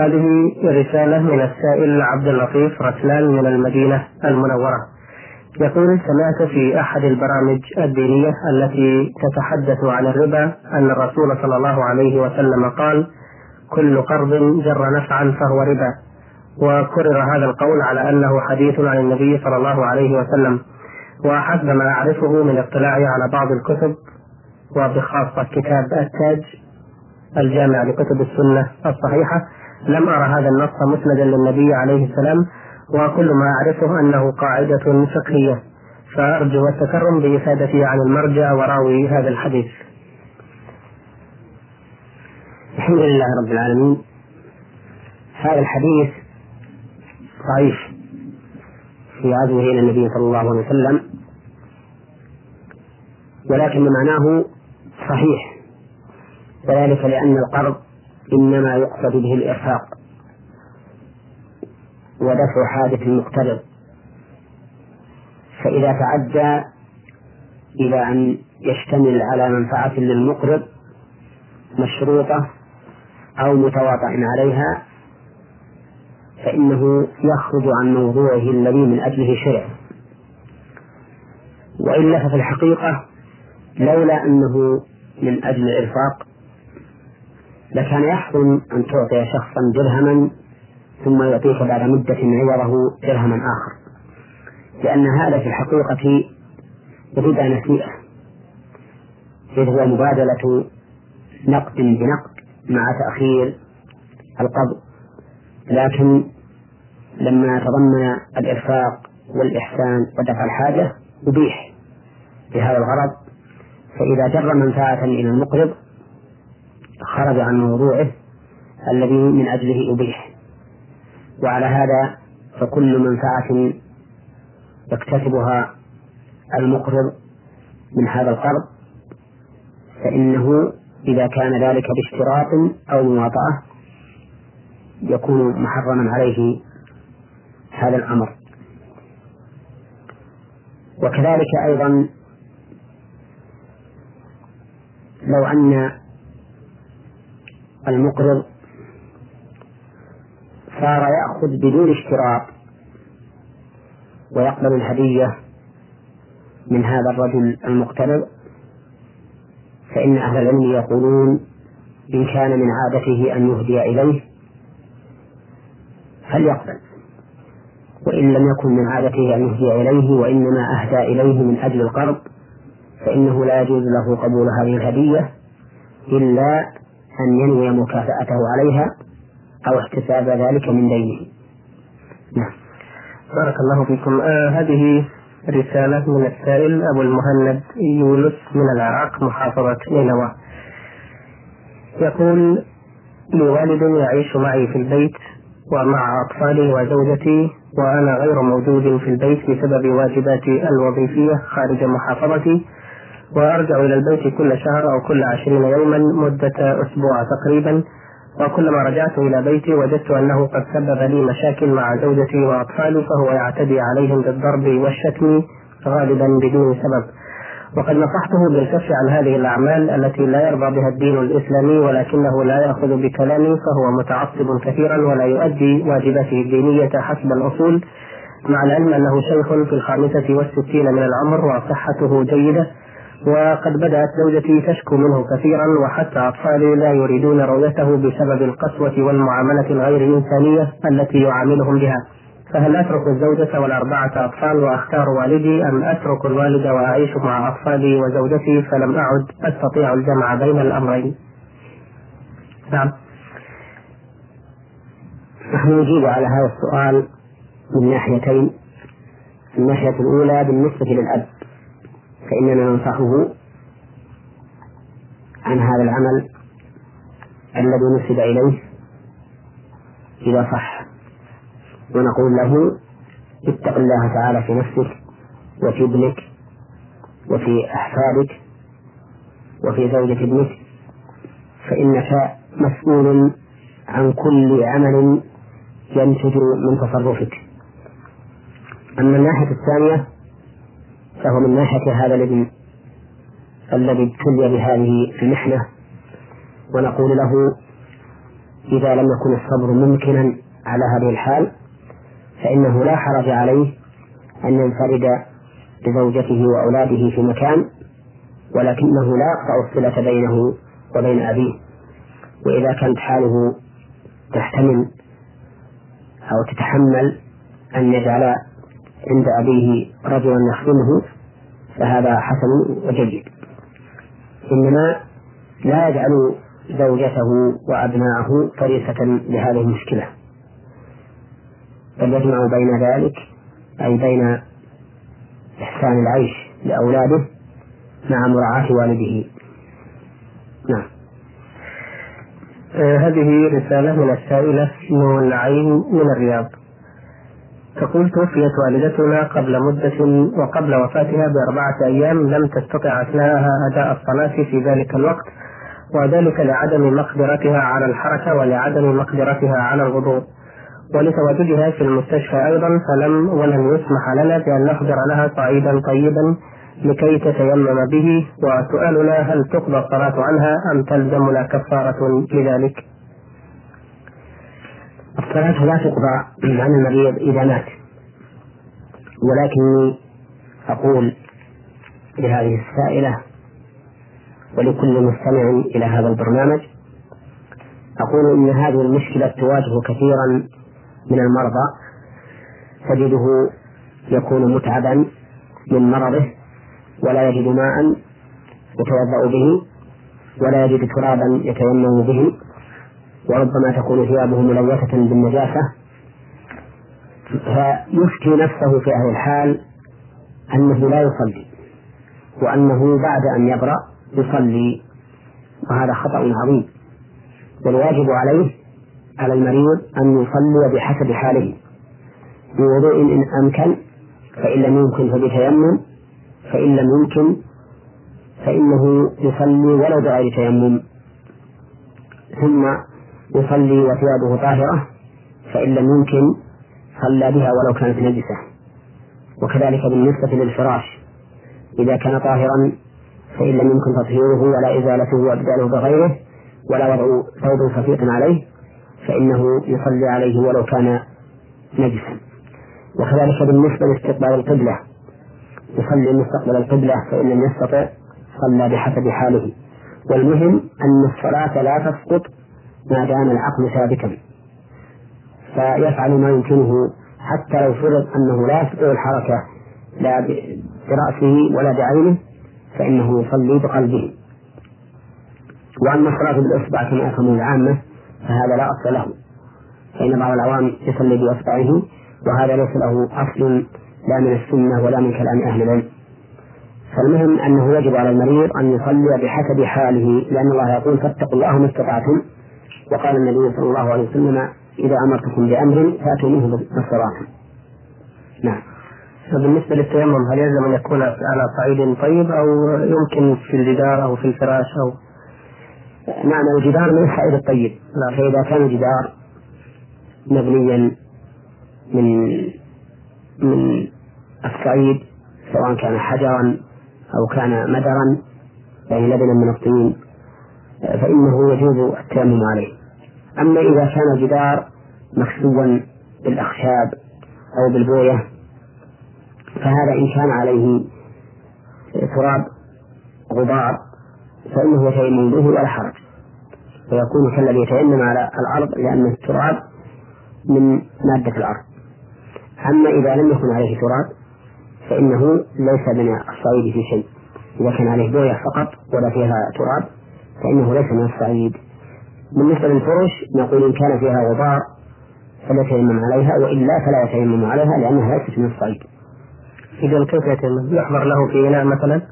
هذه رسالة من السائل عبد اللطيف رسلان من المدينة المنورة. يقول سمعت في أحد البرامج الدينية التي تتحدث عن الربا أن الرسول صلى الله عليه وسلم قال كل قرض جر نفعا فهو ربا. وكرر هذا القول على أنه حديث عن النبي صلى الله عليه وسلم. وحسب ما أعرفه من اطلاعي على بعض الكتب وبخاصة كتاب التاج الجامع لكتب السنة الصحيحة. لم أرى هذا النص مسندا للنبي عليه السلام وكل ما أعرفه أنه قاعدة فقهية. فأرجو التكرم بإفادتي عن المرجع وراوي هذا الحديث. الحمد لله رب العالمين. هذا الحديث ضعيف في عزمه إلى النبي صلى الله عليه وسلم ولكن معناه صحيح. وذلك لأن القرض إنما يقصد به الإرفاق ودفع حاجة المقترض فإذا تعدى إلى أن يشتمل على منفعة للمقرض مشروطة أو متواطع عليها فإنه يخرج عن موضوعه الذي من أجله شرع. وإلا ففي الحقيقة لولا أنه من أجل الإرفاق لكان يحرم أن تعطي شخصا درهما ثم يعطيك بعد مدة عوضه درهما آخر. لأن هذا في الحقيقة ربا نسيئة إذ هو مبادلة نقد بنقد مع تأخير القبض. لكن لما تضمن الإرفاق والإحسان ودفع الحاجة أبيح بهذا الغرض. فإذا جر منفعة إلى المقرض خرج عن موضوعه الذي من أجله أبيح. وعلى هذا فكل منفعة يكتسبها المقرض من هذا القرض فإنه إذا كان ذلك باشتراط أو مواطأة يكون محرما عليه هذا الأمر. وكذلك أيضا لو أن المقرض صار يأخذ بدون اشتراط ويقبل الهدية من هذا الرجل المقترض فإن أهل العلم يقولون إن كان من عادته أن يهدي إليه فليقبل وإن لم يكن من عادته أن يهدي إليه وإنما أهدى إليه من أجل القرض فإنه لا يجوز له قبول هذه الهدية إلا أن ينوي مكافأته عليها أو احتساب ذلك من دينه. نعم. بارك الله فيكم. آه هذه رسالة من السائل أبو المهند يونس من العراق محافظة نينوى. يقول لي والد يعيش معي في البيت ومع أطفالي وزوجتي وأنا غير موجود في البيت بسبب واجباتي الوظيفية خارج محافظتي وأرجع إلى البيت كل شهر أو كل عشرين يوما مدة أسبوع تقريبا وكلما رجعت إلى بيتي وجدت أنه قد سبب لي مشاكل مع زوجتي وأطفالي فهو يعتدي عليهم بالضرب والشتم غالبا بدون سبب. وقد نصحته بالكف عن هذه الأعمال التي لا يرضى بها الدين الإسلامي ولكنه لا يأخذ بكلامي فهو متعصب كثيرا ولا يؤدي واجباته الدينية حسب الأصول مع العلم أنه شيخ في الخامسة والستين من العمر وصحته جيدة. وقد بدأت زوجتي تشكو منه كثيرا وحتى أطفالي لا يريدون رؤيته بسبب القسوة والمعاملة الغير الإنسانية التي يعاملهم بها. فهل أترك الزوجة والأربعة أطفال وأختار والدي أم أترك الوالد وأعيش مع أطفالي وزوجتي فلم أعد أستطيع الجمع بين الأمرين؟ نعم. نحن نجيب على هذا السؤال من ناحيتين. الناحية الأولى بالنسبة للأب. فإننا ننصحه عن هذا العمل الذي نسب إليه إذا صح. ونقول له اتق الله تعالى في نفسك وفي ابنك وفي أحفادك وفي زوجة ابنك فإنك مسؤول عن كل عمل ينتج من تصرفك. أما الناحية الثانية فهو من ناحية هذا الابن الذي ابتلي بهذه المحنة ونقول له إذا لم يكن الصبر ممكنا على هذه الحال فإنه لا حرج عليه أن ينفرد بزوجته وأولاده في مكان ولكنه لا يقطع الصلة بينه وبين أبيه. وإذا كانت حاله تحتمل أو تتحمل أن يجعل عند أبيه رجلا يخدمه فهذا حسن وجيد. إنما لا يجعل زوجته وأبناءه فريسة لهذه المشكلة. بل يجمع بين ذلك أي بين إحسان العيش لأولاده مع مراعاة والده. نعم. آه هذه رسالة من السائلة نون عين من الرياض. تقول توفيت والدتنا قبل مدة وقبل وفاتها بأربعة أيام لم تستطع أثناءها أداء الصلاة في ذلك الوقت وذلك لعدم مقدرتها على الحركة ولعدم مقدرتها على الوضوء ولتواجدها في المستشفى أيضا فلم ولم يسمح لنا بأن نحضر لها صعيدا طيبا لكي تتيمم به وسؤالنا هل تقضى الصلاة عنها أم تلزمنا كفارة لذلك؟ الصلاة لا تقضى عن المريض إذا مات. ولكني أقول لهذه السائلة ولكل مستمع إلى هذا البرنامج أقول إن هذه المشكلة تواجه كثيرا من المرضى. تجده يكون متعبا من مرضه ولا يجد ماء يتوضأ به ولا يجد ترابا يتيمم به. وربما تكون ثيابه ملوثة بالنجاسة فيفتي نفسه في أهل الحال أنه لا يصلي وأنه بعد أن يبرأ يصلي وهذا خطأ عظيم. والواجب عليه على المريض أن يصلي بحسب حاله بوضوء إن أمكن فإن لم يمكن فبتيمم فإن لم يمكن فإنه يصلي ولو بغير تيمم. ثم يصلي وثيابه طاهرة فإن لم يمكن صلى بها ولو كانت نجسة. وكذلك بالنسبة للفراش إذا كان طاهرا فإن لم يمكن تطهيره ولا إزالته وإبداله بغيره ولا وضع ثوب خفيف عليه فإنه يصلي عليه ولو كان نجسا. وكذلك بالنسبة لاستقبال القبلة يصلي مستقبل القبلة فإن لم يستطع صلى بحسب حاله. والمهم أن الصلاة لا تسقط ما دام العقل ثابتا. فيفعل ما يمكنه حتى لو فرض أنه لا يستطيع الحركة لا برأسه ولا بعينه فإنه يصلي بقلبه. وأما الصلاة بالإصبع كما يفهم العامة فهذا لا أصل له. فإن بعض العوام يصلي بإصبعه وهذا ليس له أصل لا من السنة ولا من كلام أهل العلم. فالمهم أنه يجب على المريض أن يصلي بحسب حاله لأن الله يقول فاتقوا الله ما استطعتم. وقال النبي صلى الله عليه وسلم إذا أمرتكم بأمر فأتوا منه استطعتم نعم. فبالنسبة للتيمم هل يلزم أن يكون على صعيد طيب أو يمكن في الجدار أو في الفراش أو؟ نعم الجدار من الصعيد الطيب. نعم. فإذا كان الجدار مبنيا من من الصعيد سواء كان حجرا أو كان مدرا يعني لبنا من الطين فإنه يجوز التيمم عليه. أما إذا كان الجدار مكسوا بالأخشاب أو بالبوية فهذا إن كان عليه تراب غبار فإنه يتيمم به ولا حرج. ويكون كالذي يتيمم على الأرض لأن التراب من مادة الأرض. أما إذا لم يكن عليه تراب فإنه ليس من الصعيد في شيء. إذا كان عليه بوية فقط ولا فيها تراب فإنه ليس من الصعيد. بالنسبة للفرش نقول إن كان فيها غبار فلا يتيمم عليها وإلا فلا يتيمم عليها لأنها ليست من الصعيد إذا كيف يتيمم؟ يحضر له في إناء مثلا؟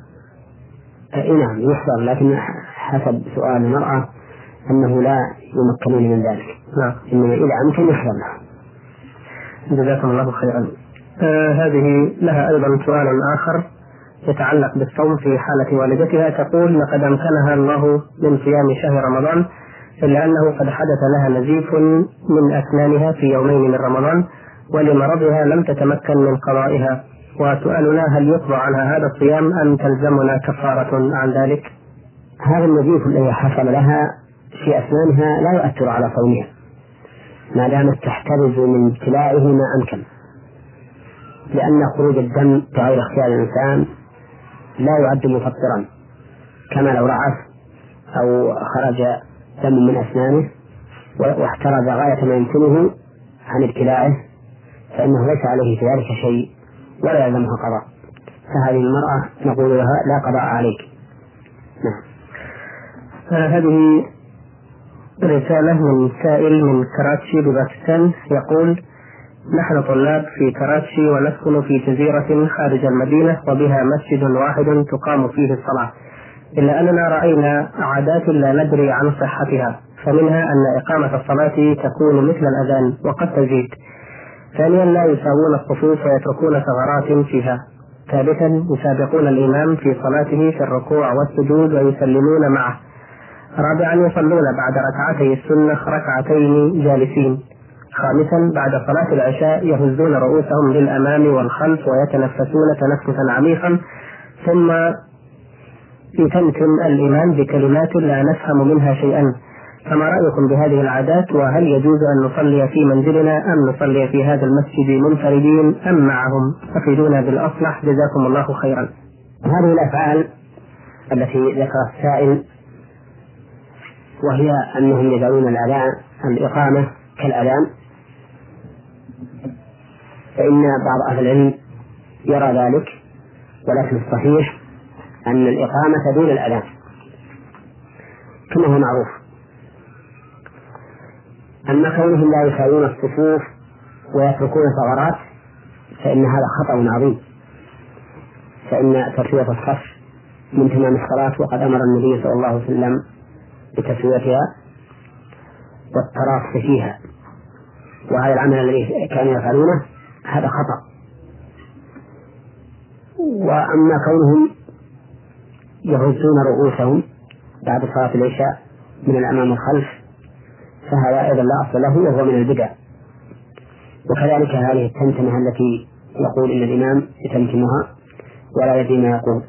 أي نعم يحضر لكن حسب سؤال المرأة أنه لا يمكنون من ذلك. نعم. إنما إذا أمكن يحضر له. جزاكم الله خيرا. آه هذه لها أيضا سؤال آخر يتعلق بالصوم في حالة والدتها تقول لقد أمكنها الله من صيام شهر رمضان إلا أنه قد حدث لها نزيف من أسنانها في يومين من رمضان ولمرضها لم تتمكن من قضائها. وسؤالنا هل يقضى عنها هذا الصيام أم تلزمنا كفارة عن ذلك؟ هذا النزيف الذي حصل لها في أسنانها لا يؤثر على صومها. ما دامت تحترز من ابتلائه ما أمكن. لأن خروج الدم بغير اختيار الإنسان لا يعد مفطرا. كما لو رعف أو خرج دم من أسنانه واحترز غاية ما يمكنه عن ابتلائه فإنه ليس عليه في ذلك شيء ولا يلزمها قضاء. فهذه المرأة نقول لها لا قضاء عليك. نعم. هذه رسالة من سائل من كراتشي بباكستان يقول نحن طلاب في كراتشي ونسكن في جزيرة خارج المدينة وبها مسجد واحد تقام فيه الصلاة. إلا أننا رأينا عادات لا ندري عن صحتها فمنها أن إقامة الصلاة تكون مثل الأذان وقد تزيد. ثانيا لا يساوون الصفوف ويتركون ثغرات فيها. ثالثا يسابقون الإمام في صلاته في الركوع والسجود ويسلمون معه. رابعا يصلون بعد ركعتي السنة ركعتين جالسين. خامسا بعد صلاة العشاء يهزون رؤوسهم للأمام والخلف ويتنفسون تنفسا عميقا. ثم يتمتم الإمام بكلمات لا نفهم منها شيئا. فما رأيكم بهذه العادات؟ وهل يجوز أن نصلي في منزلنا أم نصلي في هذا المسجد منفردين أم معهم؟ أفيدونا بالأصلح. جزاكم الله خيرا. هذه الأفعال التي ذكر السائل وهي أنهم يجعلون الأذان الإقامة كالأذان. فإن بعض أهل العلم يرى ذلك ولكن الصحيح أن الإقامة دون الأذان. كما هو معروف. أما كونهم لا يساوون الصفوف ويتركون ثغرات فإن هذا خطأ عظيم. فإن تسوية الصف من تمام الصلاة وقد أمر النبي صلى الله عليه وسلم بتسويتها والتراص فيها. وهذا العمل الذي كانوا يفعلونه هذا خطأ. وأما كونهم يهزون رؤوسهم بعد صلاة العشاء من الأمام والخلف فهذا أيضا لا أصل له وهو من البدع. وكذلك هذه التمتمة التي يقول إن الإمام يتمتمها ولا يدري ما يقول.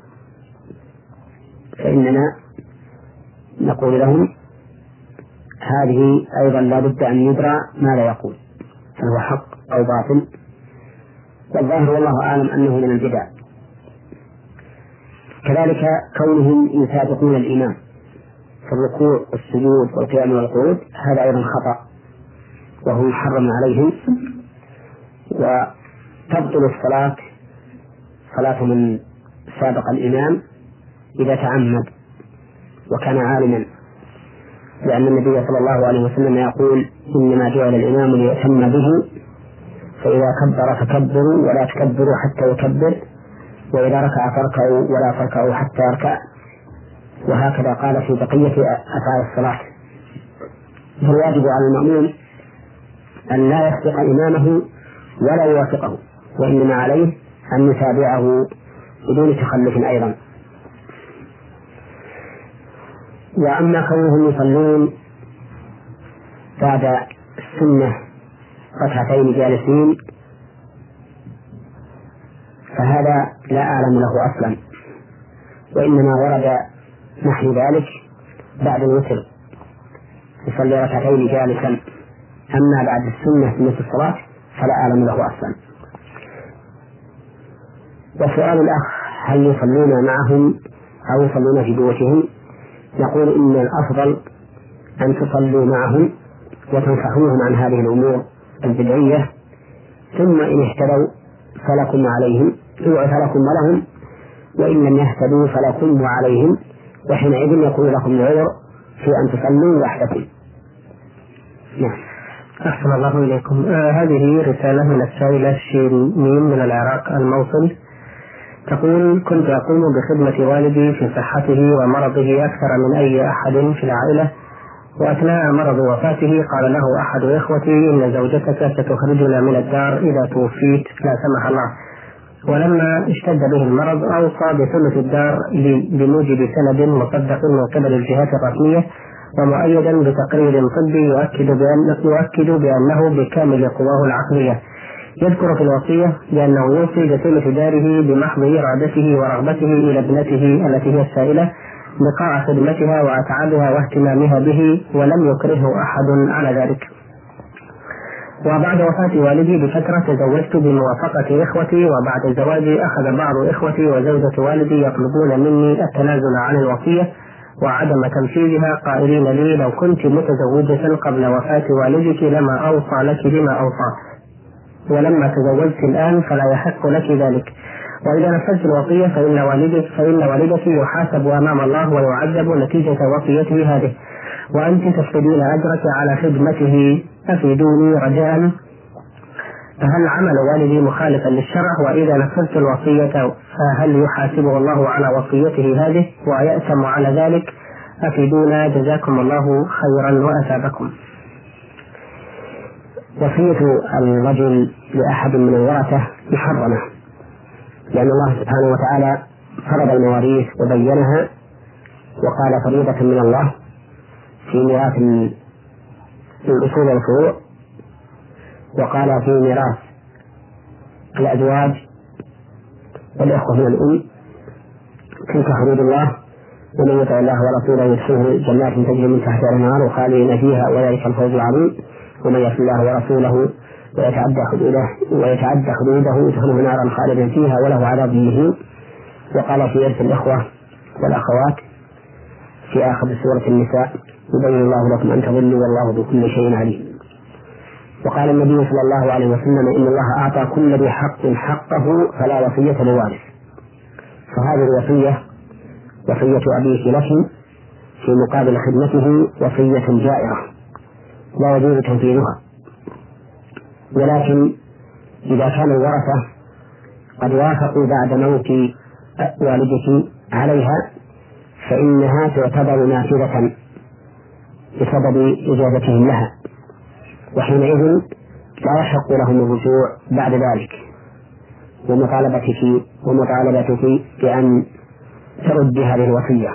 فإننا نقول لهم هذه أيضا لا بد أن يدرى ما لا يقول هل هو حق أو باطل. والظاهر والله أعلم أنه من البدع. كذلك كونهم يسابقون الإمام في الركوع والسجود والقيام والقعود هذا أيضا خطأ وهو محرم عليهم. وتبطل الصلاة صلاة من سابق الإمام إذا تعمد وكان عالما لأن النبي صلى الله عليه وسلم يقول إنما جعل الإمام ليتم به فإذا كبر فكبروا ولا تكبروا حتى يكبر. وإذا ركع فاركعوا ولا تركعوا حتى يركع. وهكذا قال في بقية أفعال الصلاة. فالواجب على المأموم أن لا يسبق إمامه ولا يوافقه وإنما عليه أن يتابعه بدون تخلف أيضا. وأما كونهم يصلون بعد السنة ركعتين جالسين فهذا لا أعلم له أصلا. وإنما ورد نحو ذلك بعد الوتر. يصلي ركعتين جالسا. أما بعد السنة سنة الصلاة فلا أعلم له أصلا. وسؤال الأخ هل يصلون معهم أو يصلون في بيوتهم؟ نقول إن الأفضل أن تصلوا معهم وتنصحوهم عن هذه الأمور البدعية ثم إن اهتدوا فلكم عليهم فلكم ولهم وإن لم يهتدوا فلكم وعليهم وحينئذ يكون لكم العذر في أن تصلوا وحدكم. نعم. أحسن الله إليكم. آه هذه رسالة من السائلة شيرين من العراق الموصل. تقول كنت أقوم بخدمة والدي في صحته ومرضه أكثر من أي أحد في العائلة وأثناء مرض وفاته قال له أحد إخوتي إن زوجتك ستخرجنا من الدار إذا توفيت لا سمح الله. ولما اشتد به المرض أوصى بثلث الدار بموجب سند مصدق من قبل الجهات الرسمية ومؤيدا بتقرير طبي يؤكد بأن يؤكد بأنه بكامل قواه العقلية. يذكر في الوصية بأنه يوصي بثلث داره بمحض إرادته ورغبته إلى ابنته التي هي السائلة بقاء خدمتها وأتعابها واهتمامها به ولم يكرهه أحد على ذلك. وبعد وفاة والدي بفترة تزوجت بموافقة إخوتي وبعد زواجي أخذ بعض إخوتي وزوجة والدي يطلبون مني التنازل عن الوصية وعدم تنفيذها قائلين لي لو كنت متزوجة قبل وفاة والدك لما أوصى لك بما أوصى. ولما تزوجت الآن فلا يحق لك ذلك. وإذا نفذت الوصية فإن والدك فإن والدك يحاسب أمام الله ويعذب نتيجة وصيته هذه. وأنت تفقدين أجرك على خدمته أفيدوني رجاء. فهل عمل والدي مخالفا للشرع؟ وإذا نفذت الوصية فهل يحاسبه الله على وصيته هذه؟ ويأثم على ذلك؟ أفيدونا جزاكم الله خيرا وأثابكم. وصية الرجل لأحد من الورثة محرمة. لأن الله سبحانه وتعالى فرض المواريث وبينها وقال فريضة من الله في ميراث الأصول والفروع وقال في ميراث الأزواج والإخوة من الأم تلك حدود الله ومن يطع الله ورسوله يدخله جنات تجري من تحتها الأنهار وخالدين فيها وذلك الفوز العظيم ومن يصل الله ورسوله ويتعدى حدوده ويتعدى حدوده يدخله نارا خالدا فيها وله عذاب مهين. وقال في إرث الإخوة والأخوات في آخر سورة النساء يبين الله لكم أن تضلوا والله بكل شيء عليم. وقال النبي صلى الله عليه وسلم إن الله أعطى كل ذي حق حقه فلا وصية لوارث. فهذه الوصية وصية أبيك لك في مقابل خدمته وصية جائرة. لا يجوز تنفيذها ولكن إذا كان الورثة قد وافقوا بعد موت والدك عليها فإنها تعتبر نافذة بسبب إجابتهم لها. وحينئذ لا يحق لهم الرجوع بعد ذلك. ومطالبتك ومطالبتك بأن ترد هذه الوصية.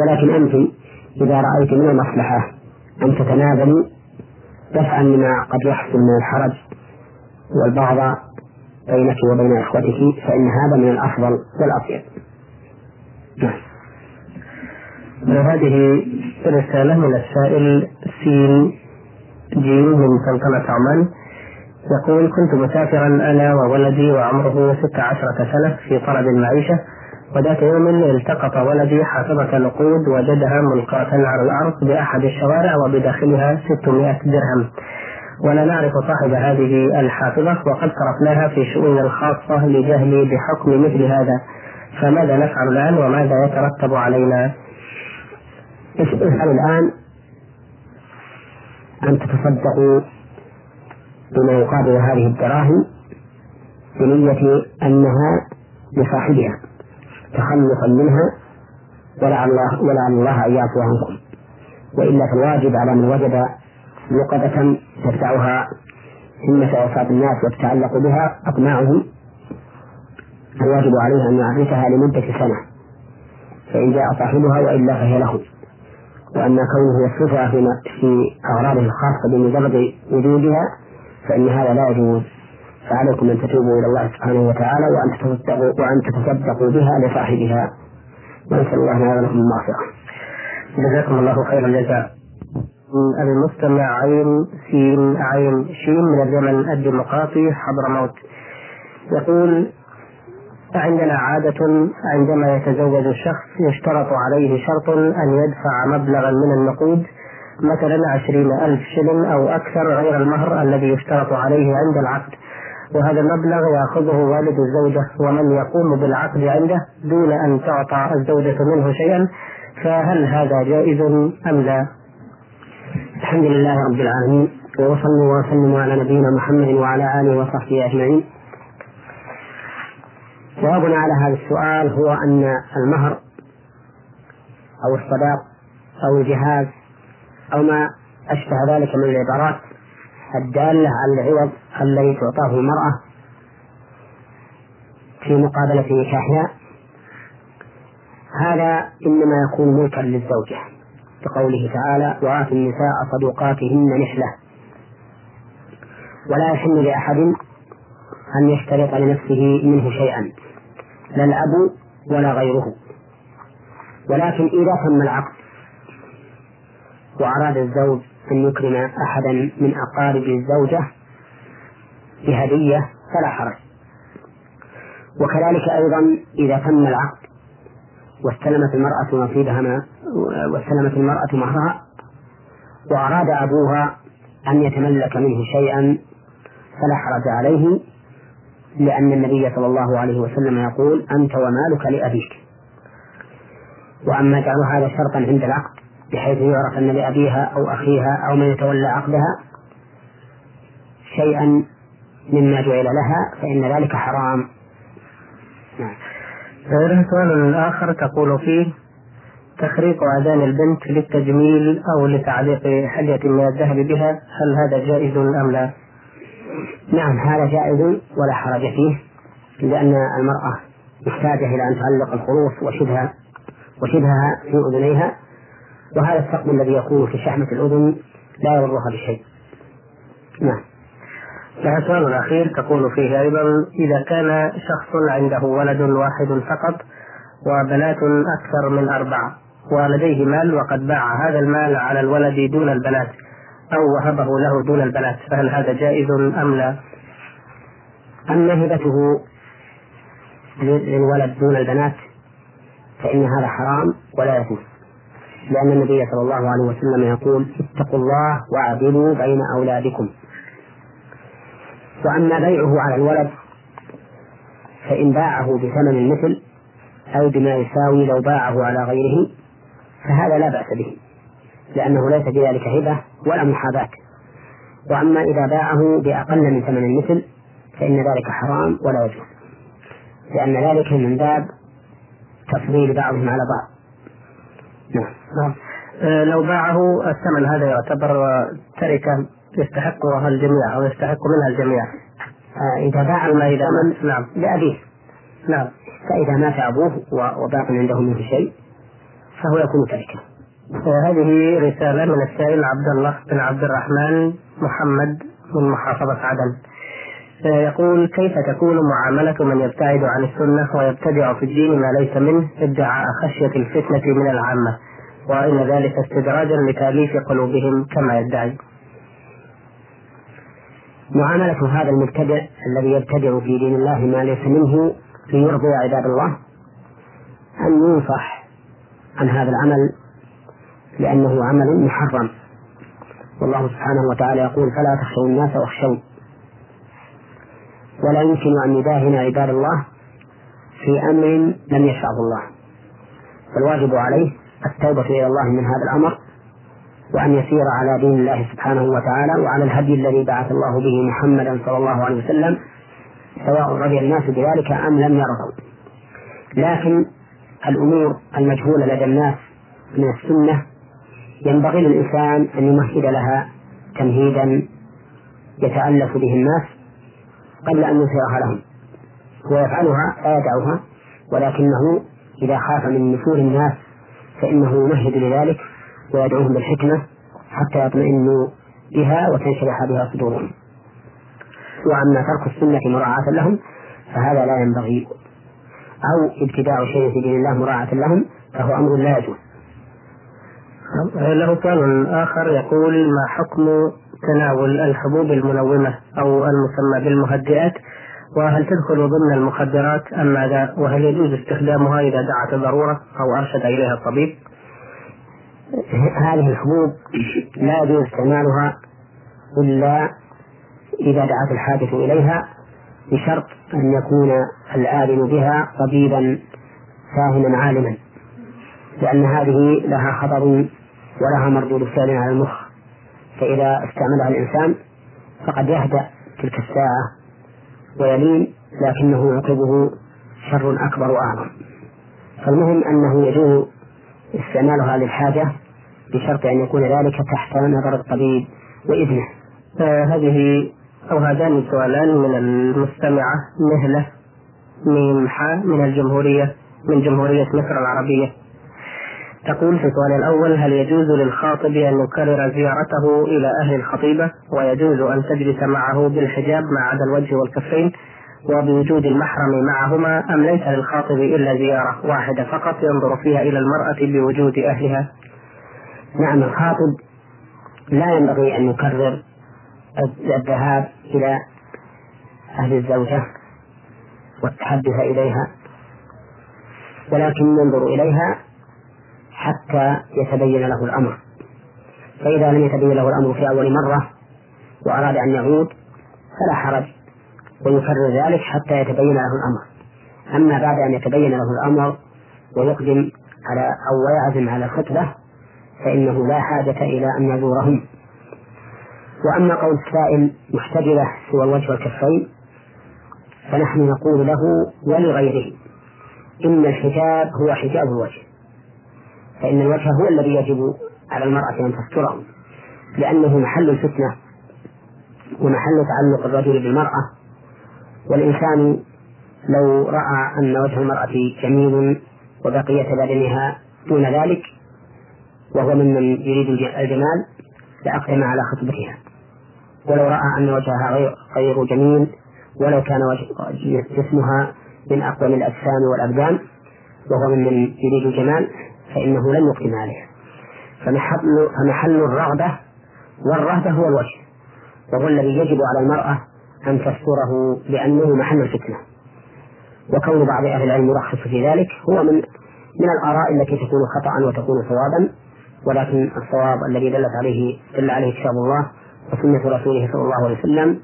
ولكن أنت إذا رأيت من المصلحة أن تتنازلي دفعا لما قد يحصل من الحرج والبعض بينك وبين إخوتك فإن هذا من الأفضل والأطيب. نعم. هذه رسالة من السائل سين جيم من سلطنة عمان. يقول كنت مسافرا أنا وولدي وعمره ست عشرة سنة في طلب المعيشة. وذات يوم التقط ولدي حافظة نقود وجدها ملقاة على الأرض بأحد الشوارع وبداخلها 600 درهم. ولا نعرف صاحب هذه الحافظة وقد صرفناها في شؤوننا الخاصة لجهلي بحكم مثل هذا. فماذا نفعل الآن وماذا يترتب علينا؟ افعل الآن. أن تتصدقوا بما يقابل هذه الدراهم بنية أنها لصاحبها تخلصا منها ولعل الله ولعل الله أن يعفو عنكم. وإلا فالواجب على من وجد لقطة تدفعها همة أوساط الناس وتتعلق بها أطماعهم الواجب عليه أن يعرفها لمدة سنة. فإن جاء صاحبها وإلا فهي له. وأن كونه يصرفها في أغراضه الخاصة بمجرد وجودها فإن هذا لا يجوز. فعليكم أن تتوبوا إلى الله سبحانه وتعالى وأن تتصدقوا وأن تتصدقوا بها لصاحبها ونسأل الله لنا ولكم المغفرة. جزاكم الله خير الجزاء. المستمع عين سين عين شين من اليمن الديمقراطي حضرموت يقول عندنا عادة عندما يتزوج الشخص يشترط عليه شرط أن يدفع مبلغا من النقود مثلا عشرين ألف شلن أو أكثر غير المهر الذي يشترط عليه عند العقد وهذا المبلغ يأخذه والد الزوجة ومن يقوم بالعقد عنده دون أن تعطى الزوجة منه شيئا فهل هذا جائز أم لا؟ الحمد لله رب العالمين وصلوا وسلموا على نبينا محمد وعلى آله وصحبه أجمعين جوابنا على هذا السؤال هو أن المهر أو الصداق أو الجهاز أو ما أشبه ذلك من العبارات الدالة على العوض الذي تعطاه المرأة في مقابلة نكاحها هذا إنما يكون ملكا للزوجة بقوله تعالى وآتوا النساء صدوقاتهن نحلة ولا يحل لأحد أن يشترط لنفسه منه شيئا لا الأب ولا غيره. ولكن إذا تم العقد وأراد الزوج أن يكرم أحدا من أقارب الزوجة بهدية فلا حرج. وكذلك أيضا إذا تم العقد واستلمت المرأة نصيبها واستلمت المرأة مهرها وأراد أبوها أن يتملك منه شيئا فلا حرج عليه لأن النبي صلى الله عليه وسلم يقول أنت ومالك لأبيك. وأما جعل هذا شرطا عند العقد بحيث يعرف أن لأبيها أو أخيها أو من يتولى عقدها شيئا مما جعل لها فإن ذلك حرام. نعم. سؤال آخر تقول فيه تخريق أذان البنت للتجميل أو لتعليق حلية من الذهب بها هل هذا جائز أم لا؟ نعم هذا جائز ولا حرج فيه لأن المرأة محتاجة إلى أن تعلق الخروف وشبهها وشبهها في أذنيها وهذا الثقب الذي يكون في شحمة الأذن لا يضرها بشيء. نعم. السؤال الأخير تقول فيه أيضا إذا كان شخص عنده ولد واحد فقط وبنات أكثر من أربعة ولديه مال وقد باع هذا المال على الولد دون البنات أو وهبه له دون البنات فهل هذا جائز أم لا؟ أما هبته للولد دون البنات فإن هذا حرام ولا يجوز لأن النبي صلى الله عليه وسلم يقول اتقوا الله واعدلوا بين أولادكم وأما بيعه على الولد فإن باعه بثمن المثل أو بما يساوي لو باعه على غيره فهذا لا بأس به لأنه ليس في ذلك هبة ولا محاباة. وأما إذا باعه بأقل من ثمن المثل فإن ذلك حرام ولا يجوز لأن ذلك من باب تفضيل بعضهم على بعض. نعم. نعم. آه، لو باعه الثمن هذا يعتبر تركة يستحقها الجميع أو يستحق منها الجميع. آه، إذا باع ما إذا نعم. لأبيه. نعم. فإذا مات أبوه وباق عنده منه شيء فهو يكون تركة. هذه رسالة من السائل عبد الله بن عبد الرحمن محمد من محافظة عدن. يقول كيف تكون معاملة من يبتعد عن السنة ويبتدع في الدين ما ليس منه؟ ادعاء خشية الفتنة من العامة وإن ذلك استدراجا لتأليف قلوبهم كما يدعي. معاملة هذا المبتدع الذي يبتدع في دين الله ما ليس منه ليرضي عباد الله أن ينصح عن هذا العمل لأنه عمل محرم. والله سبحانه وتعالى يقول فلا تخشوا الناس واخشوا ولا يمكن أن يداهن عباد الله في أمر لم يشرعه الله. فالواجب عليه التوبة إلى الله من هذا الأمر وأن يسير على دين الله سبحانه وتعالى وعلى الهدي الذي بعث الله به محمدا صلى الله عليه وسلم سواء رضي الناس بذلك أم لم يرضوا. لكن الأمور المجهولة لدى الناس من السنة ينبغي للإنسان أن يمهد لها تمهيدا يتألف به الناس قبل أن يظهرها لهم. هو يفعلها لا يدعوها ولكنه إذا خاف من نفور الناس فإنه يمهد لذلك ويدعوهم بالحكمة حتى يطمئنوا بها وتنشرح بها صدورهم وأما ترك السنة مراعاة لهم فهذا لا ينبغي. أو ابتداء شيء في دين الله مراعاة لهم فهو أمر لا يجوز. له سؤال آخر يقول ما حكم تناول الحبوب المنومة أو المسمى بالمهدئات؟ وهل تدخل ضمن المخدرات أم ماذا؟ وهل يجوز استخدامها إذا دعت الضرورة أو أرشد إليها الطبيب؟ هذه الحبوب لا يجوز استعمالها إلا إذا دعت الحاجة إليها بشرط أن يكون العالم بها طبيبا فاهما عالما لأن هذه لها خطر ولها مردود فعل على المخ فإذا استعملها الإنسان فقد يهدأ تلك الساعة ويلين لكنه يعقبه شر أكبر وأعظم. فالمهم أنه يجوز استعمالها للحاجة بشرط أن يكون ذلك تحت نظر الطبيب وإذنه. هذه أو هذان سؤالان من المستمعة مهلة من من الجمهورية من جمهورية مصر العربية. تقول في السؤال الأول هل يجوز للخاطب أن يكرر زيارته إلى أهل الخطيبة؟ ويجوز أن تجلس معه بالحجاب ما عدا الوجه والكفين؟ وبوجود المحرم معهما أم ليس للخاطب إلا زيارة واحدة فقط ينظر فيها إلى المرأة بوجود أهلها؟ نعم الخاطب لا ينبغي أن يكرر الذهاب إلى أهل الزوجة والتحدث إليها ولكن ينظر إليها حتى يتبين له الأمر. فإذا لم يتبين له الأمر في أول مرة وأراد أن يعود فلا حرج. ويكرر ذلك حتى يتبين له الأمر. أما بعد أن يتبين له الأمر ويقدم على أو ويعزم على الخطبة فإنه لا حاجة إلى أن يزورهم. وأما قول السائل محتجبة سوى الوجه والكفين فنحن نقول له ولغيره إن الحجاب هو حجاب الوجه. فإن الوجه هو الذي يجب على المرأة أن تستره لأنه محل الفتنة ومحل تعلق الرجل بالمرأة والإنسان لو رأى أن وجه المرأة جميل وبقية بدنها دون ذلك وهو ممن يريد الجمال لأقدم على خطبتها. ولو رأى أن وجهها غير, جميل ولو كان جسمها من أقوم الأجسام والأبدان وهو ممن يريد الجمال فإنه لن يقدم عليها فمحل الرغبة والرهبة هو الوجه. وهو الذي يجب على المرأة أن تستره لأنه محل الفتنة. وكون بعض أهل العلم يرخص في ذلك هو من من الآراء التي تكون خطأ وتكون صوابا. ولكن الصواب الذي دلت عليه دل عليه كتاب الله وسنة رسوله صلى الله عليه وسلم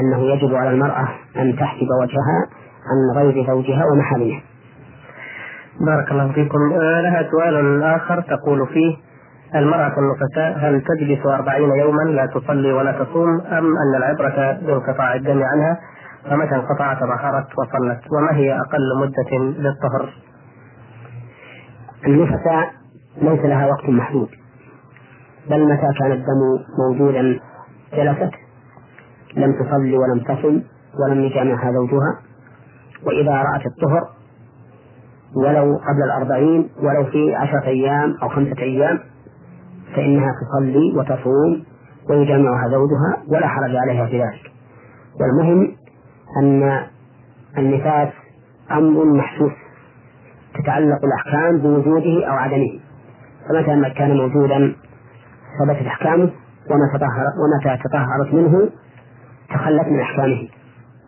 أنه يجب على المرأة أن تحجب وجهها عن غير زوجها ومحارمه. بارك الله فيكم. آه، لها سؤال آخر تقول فيه المرأة النفساء هل تجلس أربعين يوما لا تصلي ولا تصوم؟ أم أن العبرة بانقطاع الدم عنها؟ فمتى انقطع تطهرت وصلت؟ وما هي أقل مدة للطهر؟ النفساء ليس لها وقت محدود بل متى كان الدم موجودا جلست لم تصلي ولم تصم ولم يجامعها زوجها وإذا رأت الطهر ولو قبل الأربعين ولو في عشرة أيام أو خمسة أيام فإنها تصلي وتصوم ويجامعها زوجها ولا حرج عليها في ذلك. والمهم أن النفاس أمر محسوس تتعلق الأحكام بوجوده أو عدمه. فمتى ما كان موجودا ثبتت أحكامه وما ومتى تطهرت منه تخلت من أحكامه.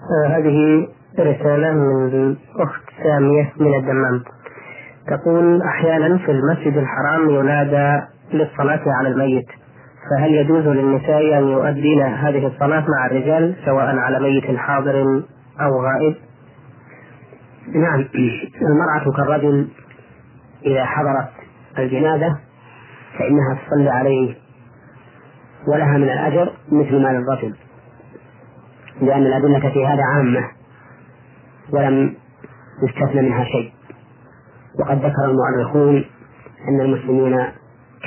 آه هذه رسالة من الأخت سامية من الدمام. تقول أحيانا في المسجد الحرام ينادى للصلاة على الميت. فهل يجوز للنساء أن يؤدين هذه الصلاة مع الرجال سواء على ميت حاضر أو غائب؟ نعم. المرأة كالرجل إذا حضرت الجنازة فإنها تصلي عليه ولها من الأجر مثل ما للرجل لأن الأدلة في هذا عامة ولم يستثنى منها شيء. وقد ذكر المؤرخون أن المسلمين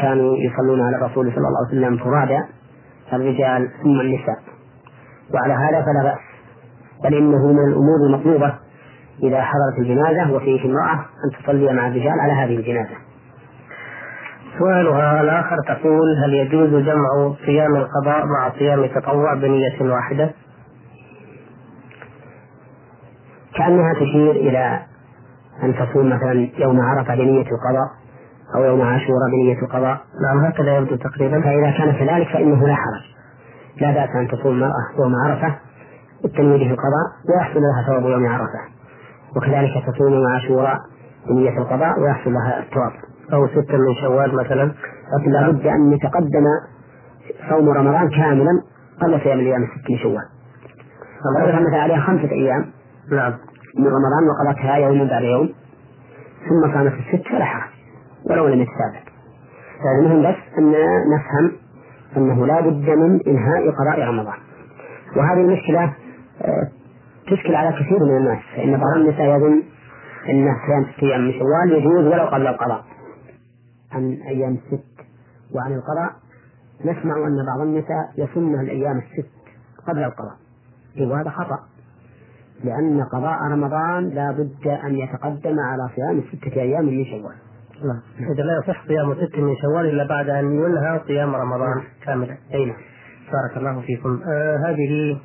كانوا يصلون على الرسول صلى الله عليه وسلم فرادا الرجال ثم النساء. وعلى هذا فلا بأس بل إنه من الأمور المطلوبة إذا حضرت الجنازة وفيه امرأة أن تصلي مع الرجال على هذه الجنازة. سؤالها الآخر تقول هل يجوز جمع صيام القضاء مع صيام التطوع بنية واحدة؟ كأنها تشير إلى أن تصوم مثلا يوم عرفة بنية القضاء. أو يوم عاشوراء بنية القضاء. نعم هكذا يبدو تقريبا. فإذا كان كذلك فإنه لا حرج. لا بأس أن تصوم المرأة يوم عرفة بالتنويه في القضاء ويحصل لها ثواب يوم عرفة. وكذلك تصوم يوم عاشوراء بنية القضاء ويحصل لها الثواب. أو ستة من شوال مثلا. لكن لابد أن يتقدم صوم رمضان كاملا قبل صيام الأيام الست من شوال. فلو مثلا عليها خمسة أيام نعم. من رمضان وقضتها يوم بعد يوم. ثم كانت الست فلا حرج ولو لم يتسابق المهم بس أن نفهم أنه لا بد من إنهاء قضاء رمضان. وهذه المشكلة آه، تشكل على كثير من الناس. فإن بعض النساء يظن أن صيام ست أيام من شوال يجوز ولو قبل القضاء. عن أيام الست وعن القضاء نسمع أن بعض النساء يصمن الأيام الست قبل القضاء. وهذا خطأ. لأن قضاء رمضان لا بد أن يتقدم على صيام ستة أيام من شوال. نعم. إذا لا يصح صيام ست من شوال إلا بعد أن ينهى صيام رمضان. كاملا. أي نعم. بارك الله فيكم. آه هذه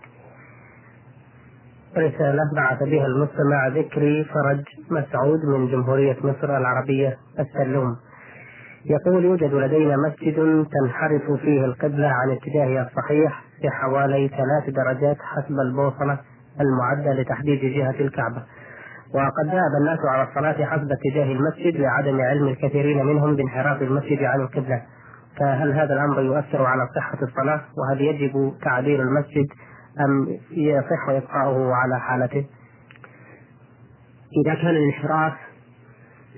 رسالة بعث بها المستمع ذكري فرج مسعود من جمهورية مصر العربية السلوم يقول يوجد لدينا مسجد تنحرف فيه القبلة عن اتجاهها الصحيح بحوالي ثلاث درجات حسب البوصلة المعدة لتحديد جهة الكعبة. وقد ذهب الناس على الصلاة حسب اتجاه المسجد لعدم علم الكثيرين منهم بانحراف المسجد عن القبلة. فهل هذا الأمر يؤثر على صحة الصلاة؟ وهل يجب تعديل المسجد أم يصح إبقاؤه على حالته؟ إذا كان الانحراف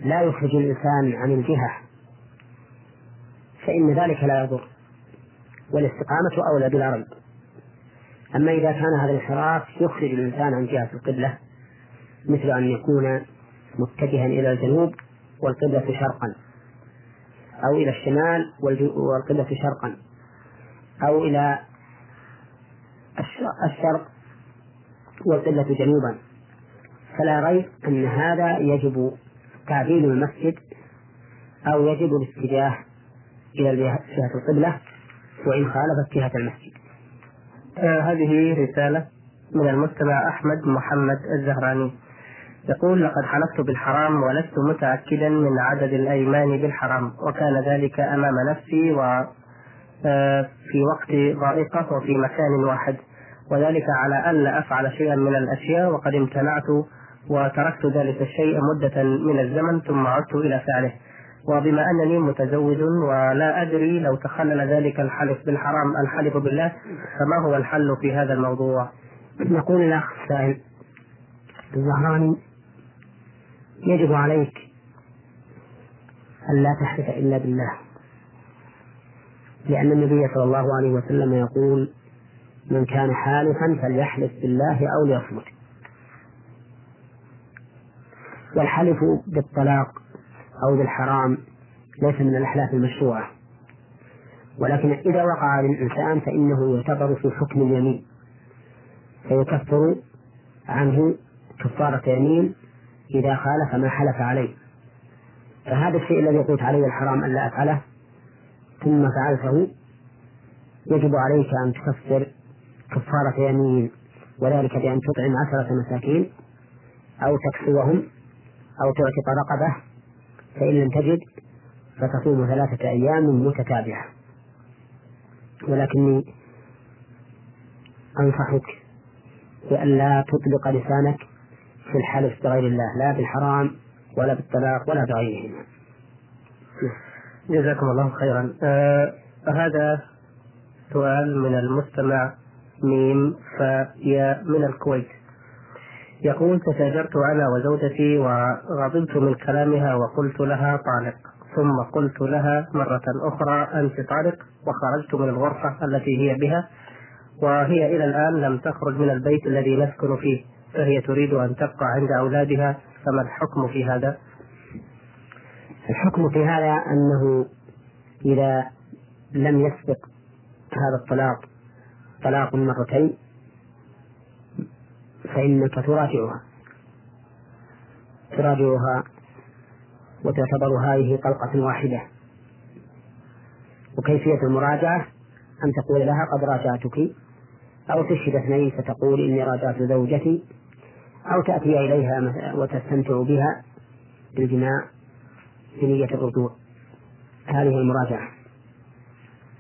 لا يخرج الإنسان عن الجهة فإن ذلك لا يضر والاستقامة أولى بلا ريب أما إذا كان هذا الانحراف يخرج الإنسان عن جهة القبلة مثل أن يكون متجها إلى الجنوب والقبلة شرقا أو إلى الشمال والقبلة شرقا أو إلى الشرق والقبلة جنوبا. فلا ريب أن هذا يجب تعديل المسجد أو يجب الاتجاه إلى جهة القبلة وإن خالفت جهة المسجد. آه هذه رسالة من المستمع أحمد محمد الزهراني. يقول لقد حلفت بالحرام ولست متأكدا من عدد الأيمان بالحرام وكان ذلك أمام نفسي و آه، في وقت ضائقة وفي مكان واحد وذلك على ألا أفعل شيئا من الأشياء وقد امتنعت وتركت ذلك الشيء مدة من الزمن ثم عدت إلى فعله وبما أنني متزوج ولا أدري لو تخلل ذلك الحلف بالحرام الحلف بالله فما هو الحل في هذا الموضوع؟ نقول الأخ السائل الزهراني يجب عليك أن لا تحلف إلا بالله. لأن النبي صلى الله عليه وسلم يقول من كان حالفا فليحلف بالله أو ليصمت. والحلف بالطلاق أو بالحرام ليس من الأحلاف المشروعة. ولكن إذا وقع للإنسان فإنه يعتبر في حكم اليمين فيكفر عنه كفارة يمين إذا خالف ما حلف عليه. فهذا الشيء الذي قلت عليه الحرام ألا أفعله ثم فعلته يجب عليك أن تكفر كفارة يمين وذلك بأن تطعم عشرة مساكين أو تكسوهم أو تعتق رقبة فإن لم تجد فتصوم ثلاثة أيام متتابعة. ولكني أنصحك بألا تطلق لسانك في الحلف بغير الله لا بالحرام ولا بالطلاق ولا بغيرهما. جزاكم الله خيرا. آه هذا سؤال من المستمع ميم فيا من الكويت. يقول تشاجرت أنا وزوجتي وغضبت من كلامها وقلت لها طالق ثم قلت لها مرة أخرى أنت طالق وخرجت من الغرفة التي هي بها وهي إلى الآن لم تخرج من البيت الذي نسكن فيه. فهي تريد أن تبقى عند أولادها فما الحكم في هذا؟ الحكم في هذا أنه إذا لم يسبق هذا الطلاق طلاق مرتين فإنك تراجعها. تراجعها وتعتبر هذه طلقة واحدة. وكيفية المراجعة؟ أن تقول لها قد راجعتك أو تشهد اثنين فتقول إني راجعت زوجتي أو تأتي إليها وتستمتع بها بالجماع بنية الرجوع. هذه المراجعة.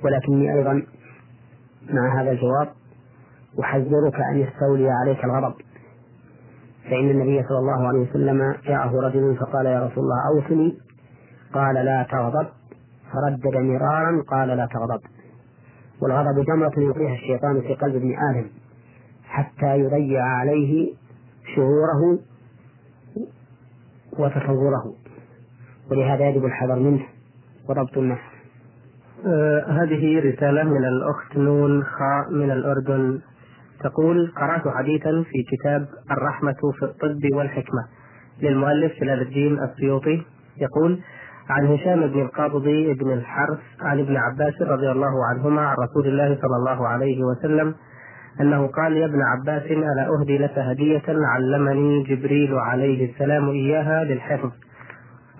ولكني أيضا مع هذا الجواب أحذرك أن يستولي عليك الغضب. فإن النبي صلى الله عليه وسلم جاءه رجل فقال يا رسول الله أوصني. قال لا تغضب. فردد مرارا قال لا تغضب. والغضب جمرة يلقيها الشيطان في قلب ابن آدم حتى يضيع عليه شعوره وتصوره ولهذا يجب الحذر منه وضبط النفس آه هذه رسالة من الأخت نون خاء من الأردن. تقول قرأت حديثا في كتاب الرحمة في الطب والحكمة للمؤلف جلال الدين السيوطي. يقول عن هشام بن القابضي بن الحرث عن ابن عباس رضي الله عنهما عن رسول الله صلى الله عليه وسلم أنه قال يا ابن عباس ألا أهدي لك هدية علمني جبريل عليه السلام إياها للحفظ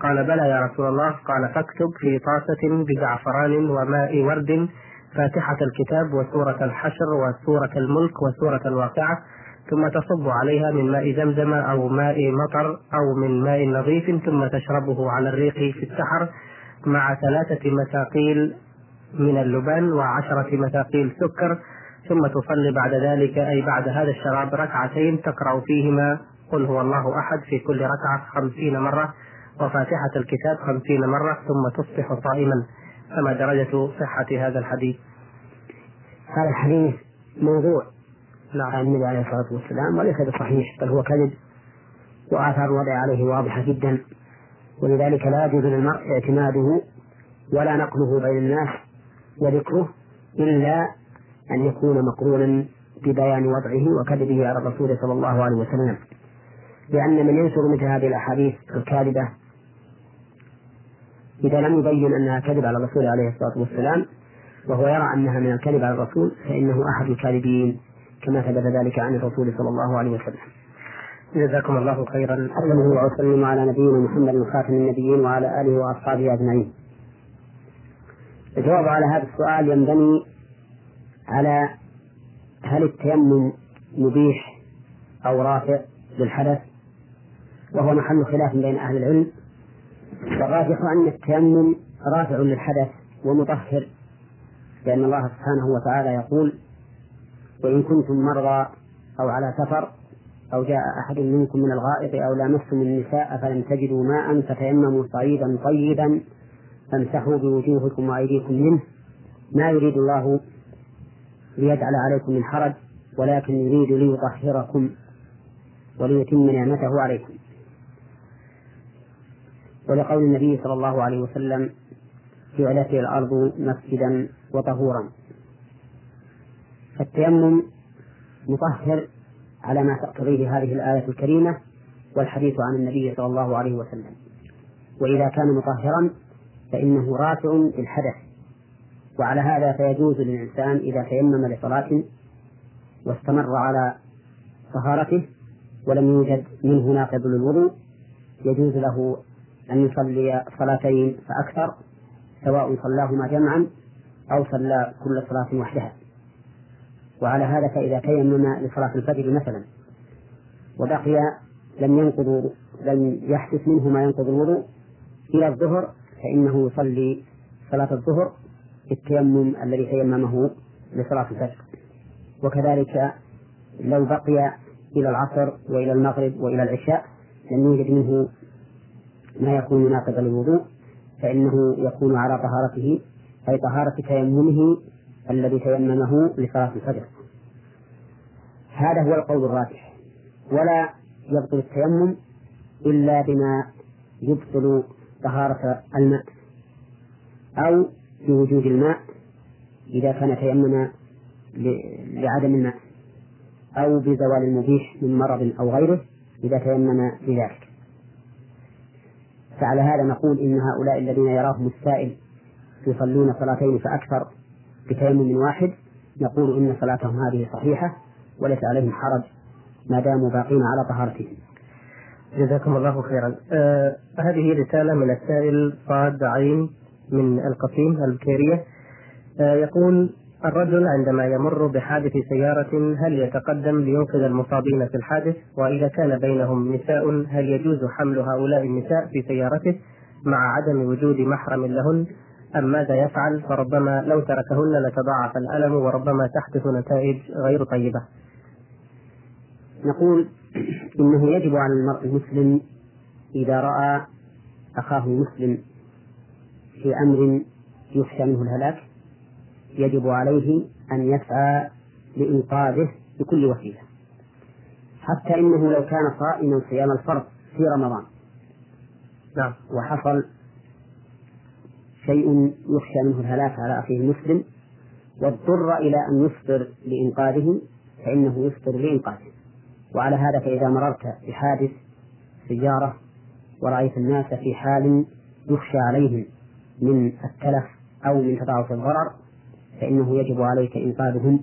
قال بلى يا رسول الله. قال فاكتب في طاسة بزعفران وماء ورد فاتحة الكتاب وسورة الحشر وسورة الملك وسورة الواقعة ثم تصب عليها من ماء زمزم أو ماء مطر أو من ماء نظيف ثم تشربه على الريق في السحر مع ثلاثة مثاقيل من اللبن وعشرة مثاقيل سكر ثم تصلي بعد ذلك أي بعد هذا الشراب ركعتين تقرأ فيهما قل هو الله أحد في كل ركعة خمسين مرة وفاتحة الكتاب خمسين مرة ثم تصبح صائما. فما درجة صحة هذا الحديث؟ هذا الحديث موضوع نعم. عن النبي عليه الصلاة والسلام وليس بصحيح بل هو كذب وآثار الوضع عليه واضحة جدا. ولذلك لا يجوز للمرء اعتماده ولا نقله بين الناس وذكره إلا أن يكون مقرونا ببيان وضعه وكذبه على الرسول صلى الله عليه وسلم. لأن من ينشر مثل هذه الأحاديث الكاذبة إذا لم يبين أنها كذب على الرسول عليه الصلاة والسلام وهو يرى أنها من الكذب على الرسول فإنه أحد الكاذبين كما ثبت ذلك عن الرسول صلى الله عليه وسلم. جزاكم الله خيرا. أسلم وأسلم على نبينا محمد خاتم النبيين وعلى آله وأصحابه أجمعين. الجواب على هذا السؤال ينبني على هل التيمم مبيح أو رافع للحدث؟ وهو محل خلاف بين أهل العلم. والراجح أن التيمم رافع للحدث ومطهر لأن الله سبحانه وتعالى يقول وإن كنتم مرضى أو على سفر أو جاء أحد منكم من الغائط أو لامستم النساء فلم تجدوا ماء فتيمموا صعيدا طيبا فامسحوا بوجوهكم وأيديكم منه. ما يريد الله ليجعل عليكم من حرج ولكن يريد ليطهركم وليتم نعمته عليكم. ولقول النبي صلى الله عليه وسلم جعلت الأرض مسجدا وطهورا. فالتيمم مطهر على ما تقتضيه هذه الآية الكريمة والحديث عن النبي صلى الله عليه وسلم. وإذا كان مطهرا فإنه رافع للحدث. وعلى هذا فيجوز للإنسان إذا تيمم لصلاة واستمر على طهارته ولم يوجد منه ناقض للوضوء يجوز له أن يصلي صلاتين فأكثر سواء صلاهما جمعا أو صلى كل صلاة وحدها. وعلى هذا فإذا تيمم لصلاة الفجر مثلا وبقي لم ينقض لم يحدث منه ما ينقض الوضوء إلى الظهر فإنه يصلي صلاة الظهر التيمم الذي تيممه لصلاة الفجر. وكذلك لو بقي إلى العصر وإلى المغرب وإلى العشاء لم يوجد منه ما يكون ناقضا للوضوء فإنه يكون على طهارته أي طهارة تيممه الذي تيممه لصلاة الفجر. هذا هو القول الراجح. ولا يبطل التيمم إلا بما يبطل طهارة الماء أو بوجود الماء إذا كان تيمم لعدم الماء أو بزوال المبيح من مرض أو غيره إذا تيمم بذلك فعلى هذا نقول إن هؤلاء الذين يراهم السائل يصلون صلاتين فأكثر بتيمم واحد نقول إن صلاتهم هذه صحيحة وليس عليهم حرج ما داموا باقين على طهارتهم. جزاكم الله خيرا. آه هذه رسالة من السائل صاد عين من القصيم البكيرية آه يقول الرجل عندما يمر بحادث سيارة هل يتقدم لينقذ المصابين في الحادث؟ وإذا كان بينهم نساء هل يجوز حمل هؤلاء النساء في سيارته مع عدم وجود محرم لهن؟ أم ماذا يفعل؟ فربما لو تركهن لتضاعف الألم وربما تحدث نتائج غير طيبة. نقول إنه يجب على المرء المسلم إذا رأى أخاه المسلم في أمر يخشى منه الهلاك يجب عليه أن يسعى لإنقاذه بكل وسيلة. حتى إنه لو كان صائما صيام الفرض في رمضان. نعم. وحصل شيء يخشى منه الهلاك على أخيه المسلم واضطر إلى أن يفطر لإنقاذه فإنه يفطر لإنقاذه. وعلى هذا فإذا مررت بحادث سيارة ورأيت الناس في حال يخشى عليهم. من التلف أو من تضاعف الضرر فإنه يجب عليك إنقاذهم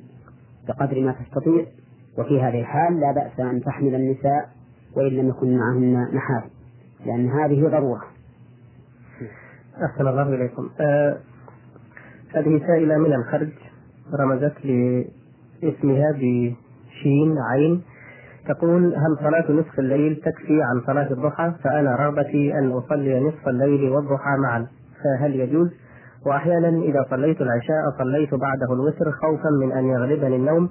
بقدر ما تستطيع. وفي هذه الحال لا بأس أن تحمل النساء وإن لم يكن معهن محارم لأن هذه ضرورة. أحسن الله إليكم. آه هذه سائلة من الخرج رمزت لاسمها بشين عين تقول هل صلاة نصف الليل تكفي عن صلاة الضحى؟ فأنا رغبتي أن أصلي نصف الليل والضحى معا. فهل يجوز؟ وأحيانا إذا صليت العشاء صليت بعده الوتر خوفا من أن يغلبني النوم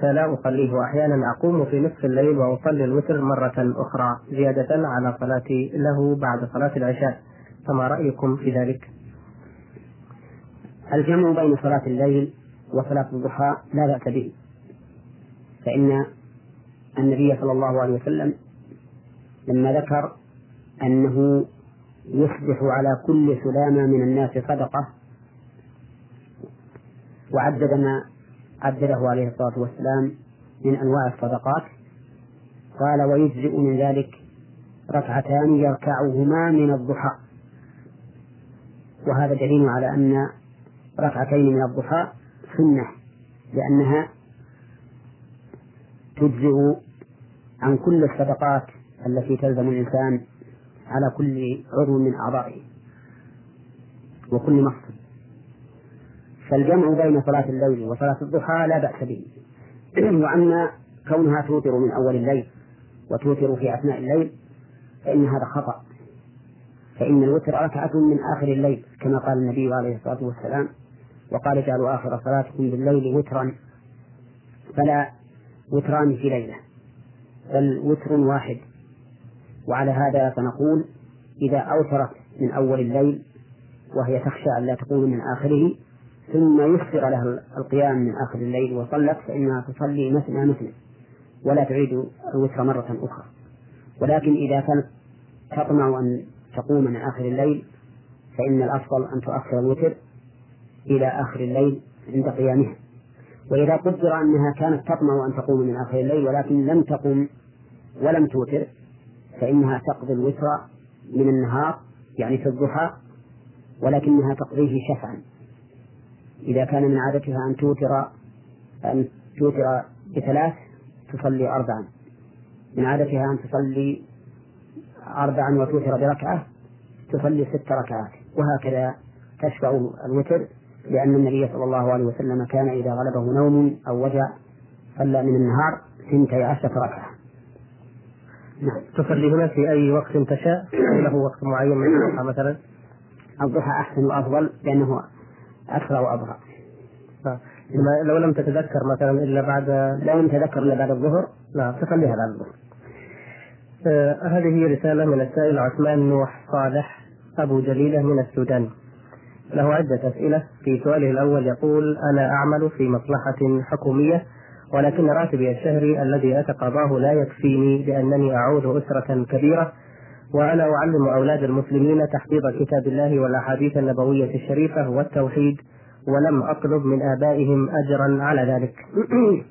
فلا أصليه وأحيانا أقوم في نصف الليل وأصلي الوتر مرة أخرى زيادة على صلاتي له بعد صلاة العشاء فما رأيكم في ذلك؟ الجمع بين صلاة الليل وصلاة الضحى لا بأس به فإن النبي صلى الله عليه وسلم لما ذكر أنه يصبح على كل سلامة من الناس صدقة. وعدد ما عدده عليه الصلاة والسلام من أنواع الصدقات. قال ويجزئ من ذلك ركعتان يركعهما من الضحى. وهذا دليل على أن ركعتين من الضحى سنة لأنها تجزئ عن كل الصدقات التي تلزم الإنسان على كل عضو من أعضائه وكل مفصل فالجمع بين صلاة الليل وصلاة الضحى لا بأس به. وأما كونها توتر من أول الليل وتوتر في أثناء الليل فإن هذا خطأ. فإن الوتر ركعة من آخر الليل كما قال النبي عليه الصلاة والسلام وقال اجعلوا آخر صلاتكم بالليل وترا. فلا وتران في ليلة بل وتر واحد. وعلى هذا فنقول إذا أوترت من أول الليل وهي تخشى أن لا تقوم من آخره ثم يسر لها القيام من آخر الليل وصلت فإنها تصلي مثنى مثنى ولا تعيد الوتر مرة أخرى. ولكن إذا كانت تطمع أن تقوم من آخر الليل فإن الأفضل أن تؤخر الوتر إلى آخر الليل عند قيامها. وإذا قدر أنها كانت تطمع أن تقوم من آخر الليل ولكن لم تقم ولم توتر فإنها تقضي الوتر من النهار يعني في الضحى ولكنها تقضيه شفعا. إذا كان من عادتها أن توتر أن توتر بثلاث تصلي أربعا. من عادتها أن تصلي أربعا وتوتر بركعة تصلي ست ركعات. وهكذا تشفع الوتر لأن النبي صلى الله عليه وسلم كان إذا غلبه نوم أو وجع صلى من النهار ثنتي عشرة ركعة. تصلي هنا في أي وقت تشاء؟ له وقت معين من الضحى مثلا؟ الضحى أحسن وأفضل لأنه أسرى وأبرى آه. لو لم تتذكر مثلا إلا بعد لو لم تتذكر إلا بعد الظهر لا تصليها بعد الظهر. آه هذه رسالة من السائل عثمان نوح صالح أبو جليلة من السودان. له عدة أسئلة. في سؤاله الأول يقول أنا أعمل في مصلحة حكومية؟ ولكن راتبي الشهري الذي أتقاضاه لا يكفيني لأنني أعود أسرة كبيرة وأنا أعلم أولاد المسلمين تحفيظ كتاب الله والأحاديث النبوية الشريفة والتوحيد ولم أطلب من آبائهم أجرا على ذلك.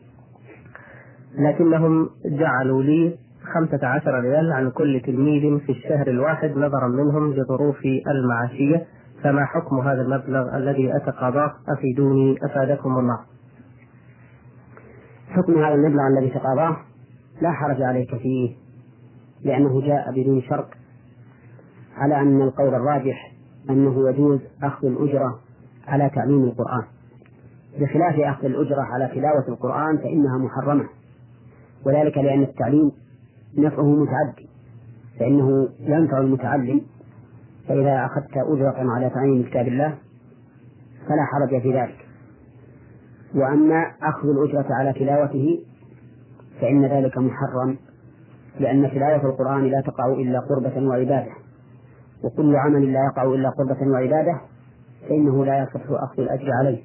لكنهم جعلوا لي خمسة عشر ريال عن كل تلميذ في الشهر الواحد نظرا منهم لظروفي المعاشية فما حكم هذا المبلغ الذي أتقاضاه؟ أفيدوني أفادكم الله. حكم هذا المبلغ الذي تقاضاه لا حرج عليك فيه لأنه جاء بدون شرط على أن القول الراجح أنه يجوز أخذ الأجرة على تعليم القرآن. بخلاف أخذ الأجرة على تلاوة القرآن فإنها محرمة. وذلك لأن التعليم نفعه متعدي فإنه ينفع المتعلم فإذا أخذت أجرة على تعليم كتاب الله فلا حرج في ذلك. وأما أخذ الأجرة على تلاوته فإن ذلك محرم لأن تلاوة القرآن لا تقع إلا قربة وعبادة وكل عمل لا يقع إلا قربة وعبادة فإنه لا يصح أخذ الأجر عليه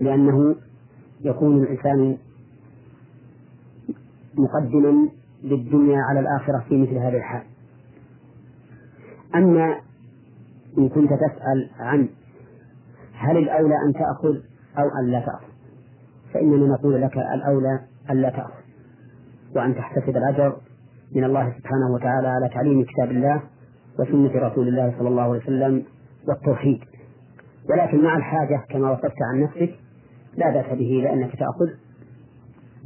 لأنه يكون الإنسان مقدما للدنيا على الآخرة في مثل هذه الحال. أما إن كنت تسأل عن هل الأولى أن تأخذ أو أن لا تأخذ. فإننا نقول لك الأولى أن لا تأخذ وأن تحتسب الأجر من الله سبحانه وتعالى على تعليم كتاب الله وسنة رسول الله صلى الله عليه وسلم والتوحيد. ولكن مع الحاجة كما وصفت عن نفسك لا بأس به لأنك تأخذ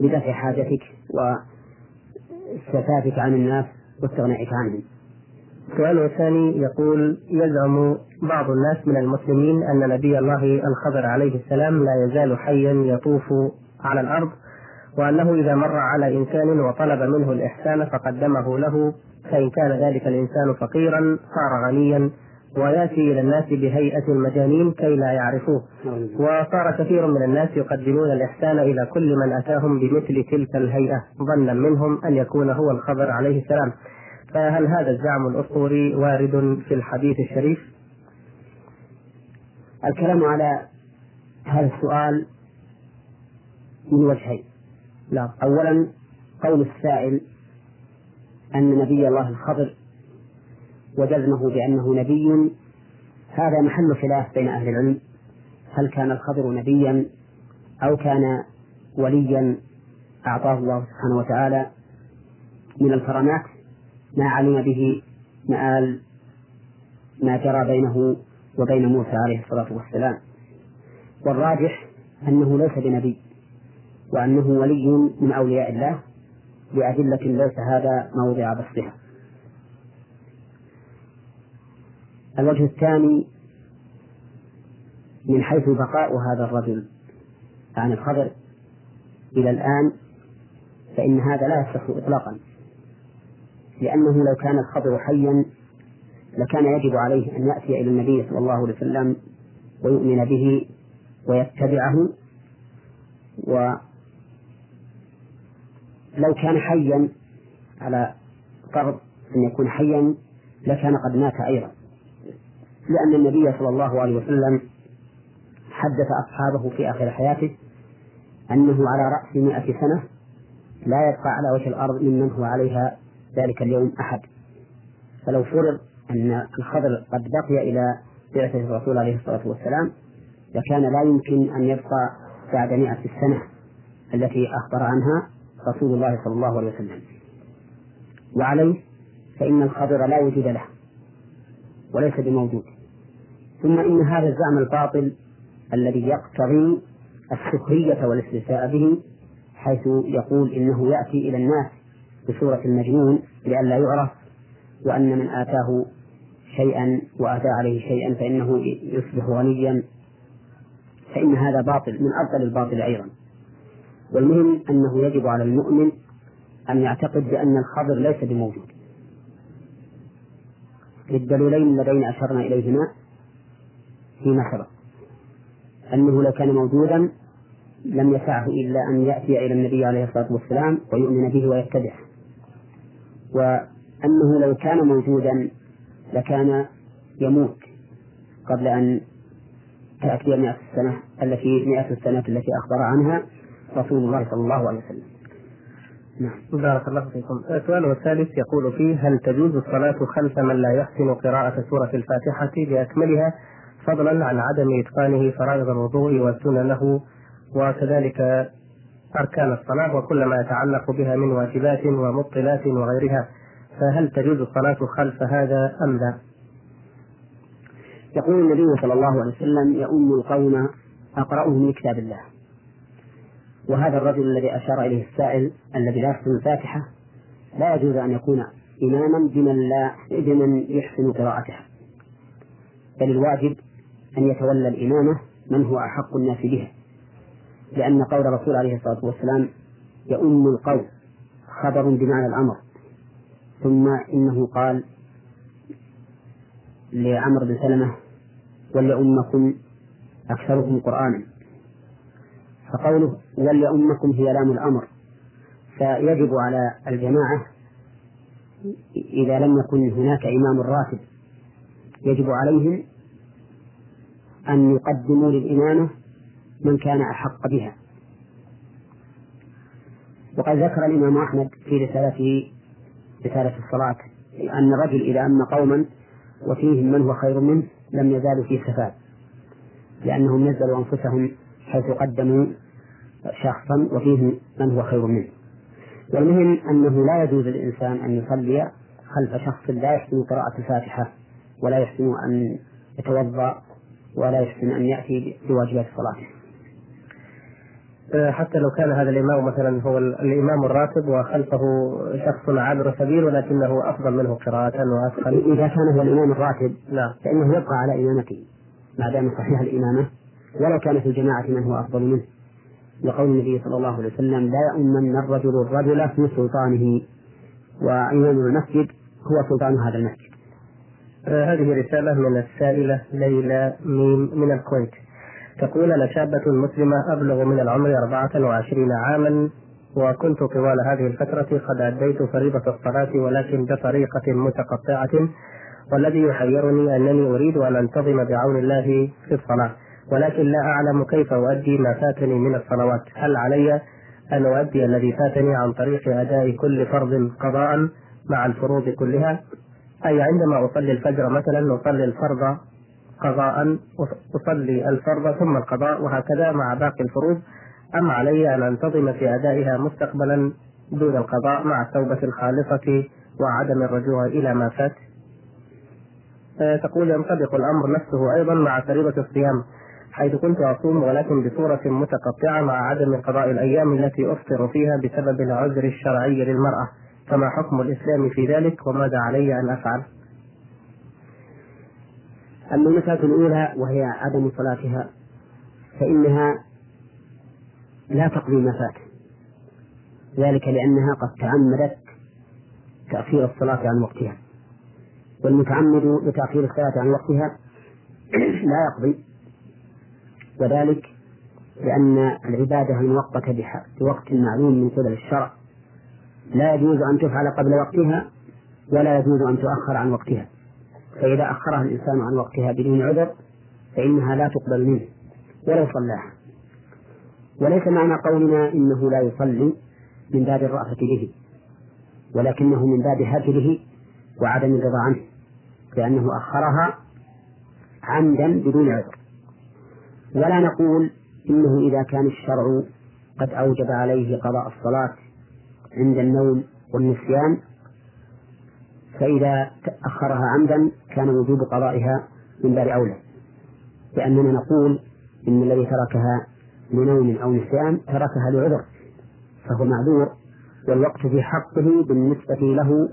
لدفع حاجتك واستفادك عن الناس واستغنائك عنهم. السؤال الثاني يقول يزعم بعض الناس من المسلمين أن نبي الله الخضر عليه السلام لا يزال حيا يطوف على الأرض وأنه إذا مر على إنسان وطلب منه الإحسان فقدمه له فإن كان ذلك الإنسان فقيرا صار غنيا ويأتي إلى الناس بهيئة المجانين كي لا يعرفوه. وصار كثير من الناس يقدمون الإحسان إلى كل من أتاهم بمثل تلك الهيئة ظنا منهم أن يكون هو الخضر عليه السلام. فهل هذا الزعم الأسطوري وارد في الحديث الشريف؟ الكلام على هذا السؤال من وجهين. لا أولا قول السائل أن نبي الله الخضر وجزمه بأنه نبي هذا محل خلاف بين أهل العلم. هل كان الخضر نبيا أو كان وليا؟ أعطاه الله سبحانه وتعالى من الكرامات ما علم به مآل ما جرى بينه وبين موسى عليه الصلاة والسلام. والراجح أنه ليس بنبي وأنه ولي من أولياء الله لأدلة ليس هذا موضع بسطها الوجه الثاني من حيث بقاء هذا الرجل عن الخبر إلى الآن فإن هذا لا يصح إطلاقا. لأنه لو كان الخبر حيا لكان يجب عليه أن يأتي إلى النبي صلى الله عليه وسلم ويؤمن به ويتبعه. ولو كان حيا على فرض أن يكون حيا لكان قد مات أيضا. لأن النبي صلى الله عليه وسلم حدث أصحابه في آخر حياته أنه على رأس مئة سنة لا يبقى على وجه الأرض ممن هو عليها ذلك اليوم أحد. فلو فرض أن الخضر قد بقي إلى بعثة الرسول عليه الصلاة والسلام لكان لا يمكن أن يبقى بعد مئة السنة التي أخبر عنها رسول الله صلى الله عليه وسلم. وعليه فإن الخضر لا وجود له وليس بموجود. ثم إن هذا الزعم الباطل الذي يقتضي السخرية والاستهزاء به حيث يقول إنه يأتي إلى الناس بصورة المجنون لئلا يعرف وأن من آتاه شيئا وآتى عليه شيئا فإنه يصبح غنيا فإن هذا باطل من أبطل الباطل أيضا. والمهم أنه يجب على المؤمن أن يعتقد بأن الخبر ليس بموجود. للدليلين اللذين أشرنا إليهما فيما سبق. أنه لو كان موجودا لم يسعه إلا أن يأتي إلى النبي عليه الصلاة والسلام ويؤمن به ويتبعه. وأنه لو كان موجودا لكان يموت قبل أن تأتي مئة السنة التي مئة السنة التي أخبر عنها رسول الله صلى الله عليه وسلم. نعم. بارك الله فيكم. السؤال الثالث يقول فيه هل تجوز الصلاة خلف من لا يحسن قراءة سورة الفاتحة بأكملها فضلا عن عدم إتقانه فرائض الوضوء وسننه وكذلك أركان الصلاة وكل ما يتعلق بها من واجبات ومبطلات وغيرها فهل تجوز الصلاة خلف هذا أم لا؟ يقول النبي صلى الله عليه وسلم يؤم القوم أقرأهم من كتاب الله. وهذا الرجل الذي أشار إليه السائل الذي لا يحسن الفاتحة لا يجوز أن يكون إماما بمن لا بمن يحسن قراءتها. بل الواجب أن يتولى الإمامة من هو أحق الناس بها لأن قول الرسول عليه الصلاة والسلام يؤم القول خبر بمعنى الأمر. ثم إنه قال لعمر بن سلمة وليؤمكم أكثركم قرآنا. فقوله وليؤمكم هي لام الأمر. فيجب على الجماعة إذا لم يكن هناك إمام راتب يجب عليهم أن يقدموا للإمامة من كان أحق بها. وقد ذكر الإمام أحمد في رسالته رسالة الصلاة أن الرجل إذا أم قوما وفيهم من هو خير منه لم يزالوا في سفاد لأنهم نزلوا أنفسهم حيث قدموا شخصا وفيهم من هو خير منه. والمهم أنه لا يجوز للإنسان أن يصلي خلف شخص لا يحسن قراءة الفاتحة ولا يحسن أن يتوضأ ولا يحسن أن يأتي بواجبات صلاته. حتى لو كان هذا الإمام مثلا هو الإمام الراتب وخلفه شخص عابر سبيل ولكنه أفضل منه قراءة وأثقل إذا كان هو الإمام الراتب نعم. فإنه يبقى على إمامته ما دام صحيح الإمامة ولو كان في الجماعة من هو أفضل منه. لقول النبي صلى الله عليه وسلم لا يؤمن الرجل الرجل في سلطانه. وإمام المسجد هو سلطان هذا المسجد. آه هذه رسالة من السائلة ليلى ميم من الكويت. تقول أنا شابة مسلمة أبلغ من العمر 24 عاما وكنت طوال هذه الفترة قد أديت فريضة الصلاة ولكن بطريقة متقطعة والذي يحيرني أنني أريد أن أنتظم بعون الله في الصلاة. ولكن لا أعلم كيف أؤدي ما فاتني من الصلوات. هل علي أن أؤدي الذي فاتني عن طريق أداء كل فرض قضاء مع الفروض كلها؟ أي عندما أصلي الفجر مثلا أصلي الفرض قضاء أصلي الفرض ثم القضاء وهكذا مع باقي الفروض. أم علي أن أنتظم في أدائها مستقبلا دون القضاء مع التوبة الخالصة وعدم الرجوع إلى ما فات؟ آه، تقول ينطبق الأمر نفسه أيضا مع فريضة الصيام حيث كنت أصوم ولكن بصورة متقطعة مع عدم قضاء الأيام التي أفطر فيها بسبب العذر الشرعي للمرأة. فما حكم الإسلام في ذلك؟ وماذا علي أن أفعل؟ أما المسألة الأولى وهي عدم صلاتها فإنها لا تقضي ما فات. ذلك لأنها قد تعمدت تأخير الصلاة عن وقتها. والمتعمد لتأخير الصلاة عن وقتها لا يقضي. وذلك لأن العبادة المؤقتة بوقت معلوم من قبل الشرع لا يجوز أن تفعل قبل وقتها ولا يجوز أن تؤخر عن وقتها. فإذا أخرها الإنسان عن وقتها بدون عذر فإنها لا تقبل منه ولو صلاها. وليس معنى قولنا إنه لا يصلي من باب الرأفة به ولكنه من باب هجره وعدم الرضا عنه لأنه أخرها عمدا بدون عذر. ولا نقول إنه إذا كان الشرع قد أوجب عليه قضاء الصلاة عند النوم والنسيان فإذا أخرها عمدا كان وجوب قضائها من باب أولى. لأننا نقول إن الذي تركها لنوم أو نسيان تركها لعذر فهو معذور والوقت في حقه بالنسبة له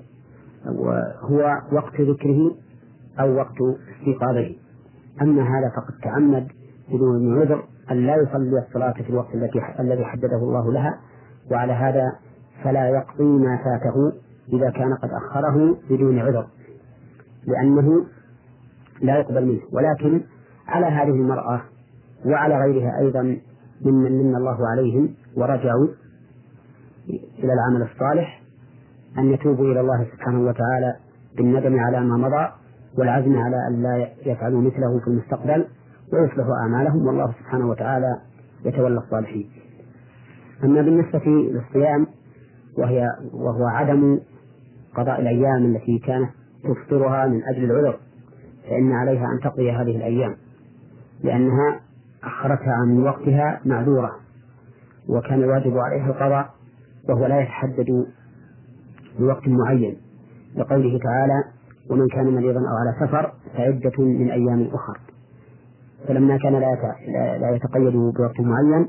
هو وقت ذكره أو وقت استيقاظه. أما هذا فقد تعمد بدون عذر أن لا يصلي الصلاة في الوقت الذي حدده الله لها وعلى هذا فلا يقضي ما فاته إذا كان قد أخره بدون عذر لأنه لا يقبل منه. ولكن على هذه المرأة وعلى غيرها أيضا ممن من الله عليهم ورجعوا إلى العمل الصالح أن يتوبوا إلى الله سبحانه وتعالى بالندم على ما مضى والعزم على أن لا يفعلوا مثله في المستقبل ويصلحوا أعمالهم. والله سبحانه وتعالى يتولى الصالحين. أما بالنسبة للصيام وهي وهو عدم قضاء الأيام التي كانت تفطرها من أجل العذر فإن عليها أن تقضي هذه الأيام لأنها أخرتها عن وقتها معذورة وكان الواجب عليها القضاء وهو لا يتحدد بوقت معين. لقوله تعالى ومن كان مريضا أو على سفر فعدة من أيام أخر. فلما كان لا لا يتقيد بوقت معين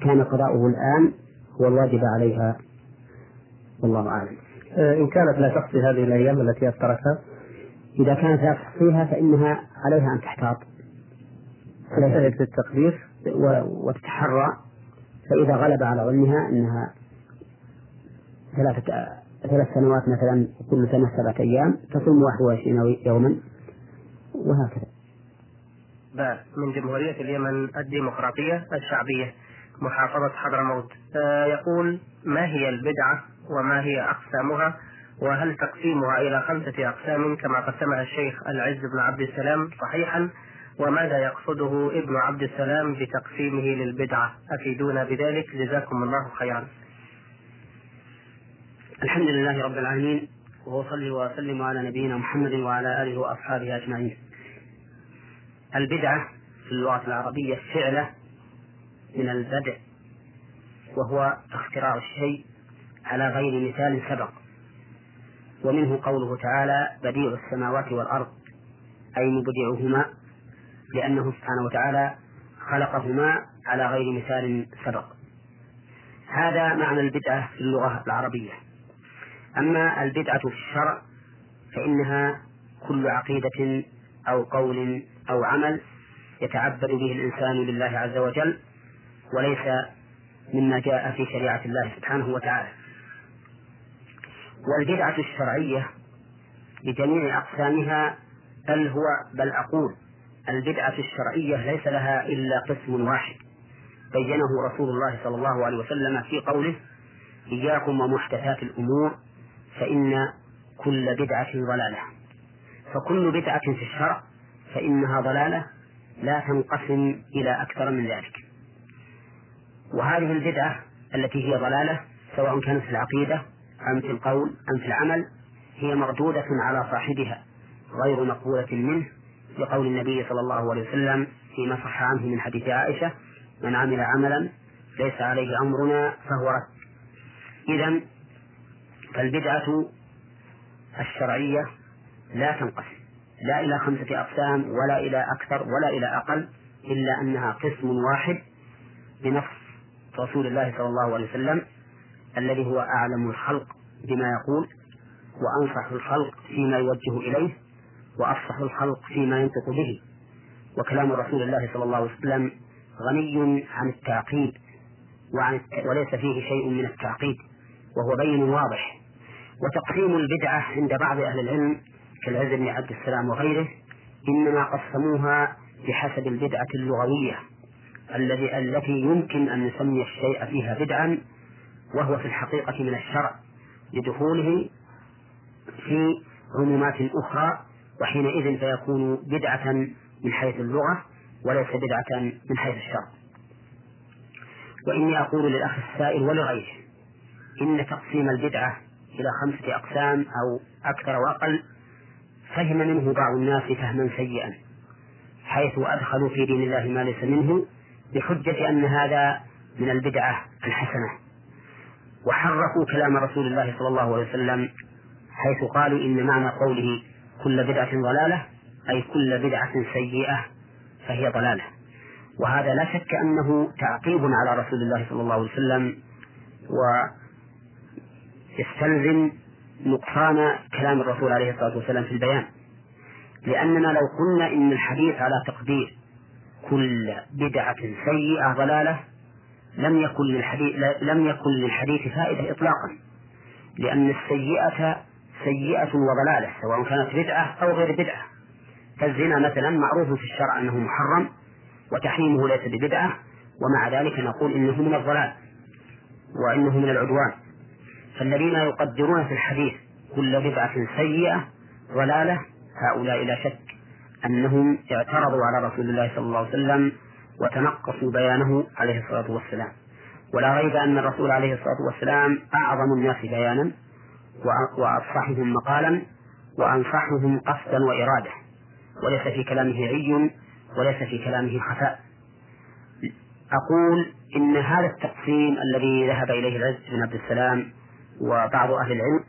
كان قضاؤه الآن هو الواجب عليها. والله أعلم. إن كانت لا تقصي هذه الأيام التي أفطرتها إذا كانت لا تحصيها فإنها عليها أن تحتاط. تجتهد في التقدير وتتحرى فإذا غلب على ظنها أنها ثلاثة ثلاث سنوات مثلا كل سنة سبعة أيام تصوم 21 يوما وهكذا. باء من جمهورية اليمن الديمقراطية الشعبية محافظة حضرموت. آه يقول ما هي البدعة وما هي أقسامها وهل تقسيمها إلى خمسة أقسام كما قسمها الشيخ العز بن عبد السلام صحيحا؟ وماذا يقصده ابن عبد السلام بتقسيمه للبدعة؟ أفيدونا بذلك. جزاكم الله خيرا. الحمد لله رب العالمين وأصلي وأسلم على نبينا محمد وعلى آله وأصحابه أجمعين. البدعة في اللغة العربية فعلة من البدع وهو اختراع الشيء على غير مثال سبق. ومنه قوله تعالى بديع السماوات والأرض أي مبدعهما لأنه سبحانه وتعالى خلقهما على غير مثال سبق. هذا معنى البدعة في اللغة العربية. أما البدعة في الشرع فإنها كل عقيدة أو قول أو عمل يتعبد به الإنسان لله عز وجل وليس مما جاء في شريعة الله سبحانه وتعالى. والبدعة الشرعية بجميع أقسامها بل هو بل أقول البدعة الشرعية ليس لها إلا قسم واحد. بينه رسول الله صلى الله عليه وسلم في قوله إياكم ومحدثات الأمور فإن كل بدعة ضلالة. فكل بدعة في الشرع فإنها ضلالة لا تنقسم إلى أكثر من ذلك. وهذه البدعة التي هي ضلالة سواء كانت في العقيدة أم في القول أم في العمل هي مردودة على صاحبها غير مقبولة منه لقول النبي صلى الله عليه وسلم فيما صح عنه من حديث عائشة من عمل عملا ليس عليه أمرنا فهو رد. إذا فالبدعة الشرعية لا تنقسم لا إلى خمسة أقسام ولا إلى أكثر ولا إلى أقل إلا أنها قسم واحد بنص رسول الله صلى الله عليه وسلم الذي هو أعلم الخلق بما يقول وأنصح الخلق فيما يوجه إليه وأفصح الخلق فيما ينطق به. وكلام رسول الله صلى الله عليه وسلم غني عن التعقيد وعن وليس فيه شيء من التعقيد وهو بين واضح. وتقسيم البدعة عند بعض أهل العلم كالعز بن عبد السلام وغيره إنما قسموها بحسب البدعة اللغوية الذي التي يمكن أن نسمي الشيء فيها بدعا وهو في الحقيقة من الشرع لدخوله في عمومات أخرى وحينئذ فيكون بدعة من حيث اللغة وليس بدعة من حيث الشرع وإني أقول للأخ السائل ولغيره إن تقسيم البدعة إلى خمسة أقسام أو أكثر وأقل فهم منه بعض الناس فهما سيئا حيث أدخلوا في دين الله ما ليس منه بحجة أن هذا من البدعة الحسنة. وحرفوا كلام رسول الله صلى الله عليه وسلم حيث قالوا إن معنى قوله كل بدعة ضلالة أي كل بدعة سيئة فهي ضلالة. وهذا لا شك أنه تعقيب على رسول الله صلى الله عليه وسلم ويستلزم نقصان كلام الرسول عليه الصلاة والسلام في البيان. لأننا لو قلنا إن الحديث على تقدير كل بدعة سيئة ضلالة لم يكن للحديث لم يكن للحديث فائدة إطلاقا لأن السيئة سيئة وضلالة سواء كانت بدعة أو غير بدعة. فالزنا مثلا معروف في الشرع أنه محرم وتحريمه ليس ببدعة ومع ذلك نقول إنه من الضلال وإنه من العدوان. فالذين يقدرون في الحديث كل بدعة سيئة ضلالة هؤلاء لا شك أنهم اعترضوا على رسول الله صلى الله عليه وسلم وتنقصوا بيانه عليه الصلاة والسلام. ولا ريب أن الرسول عليه الصلاة والسلام أعظم الناس بيانا وأفصحهم مقالا وأنصحهم قصدا وإرادة. وليس في كلامه عي وليس في كلامه خفاء. أقول إن هذا التقسيم الذي ذهب إليه العز بن عبد السلام وبعض أهل العلم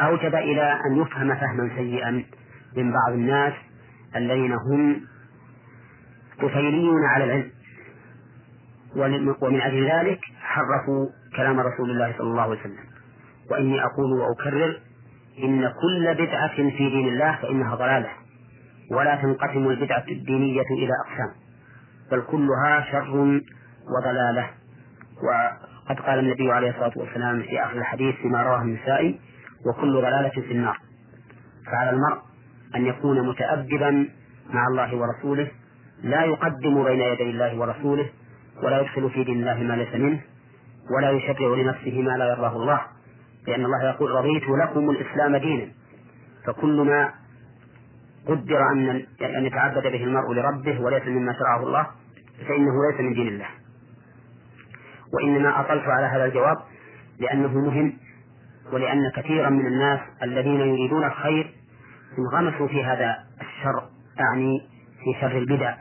أوجب إلى أن يفهم فهما سيئا من بعض الناس الذين هم طفيليون على العلم. ومن أجل ذلك حرفوا كلام رسول الله صلى الله عليه وسلم. وإني أقول وأكرر إن كل بدعة في دين الله فإنها ضلالة. ولا تنقسم البدعة الدينية إلى أقسام. بل كلها شر وضلالة. وقد قال النبي عليه الصلاة والسلام في آخر الحديث فيما رواه النسائي وكل ضلالة في النار. فعلى المرء أن يكون متأدبا مع الله ورسوله لا يقدم بين يدي الله ورسوله ولا يدخل في دين الله ما ليس منه ولا يشرع لنفسه ما لا يرضاه الله لأن الله يقول رضيت لكم الإسلام دينا. فكل ما قدر أن أن يتعبد به المرء لربه وليس مما شرعه الله فإنه ليس من دين الله. وإنما أطلت على هذا الجواب لأنه مهم ولأن كثيرا من الناس الذين يريدون الخير انغمسوا في هذا الشر أعني في شر البدع.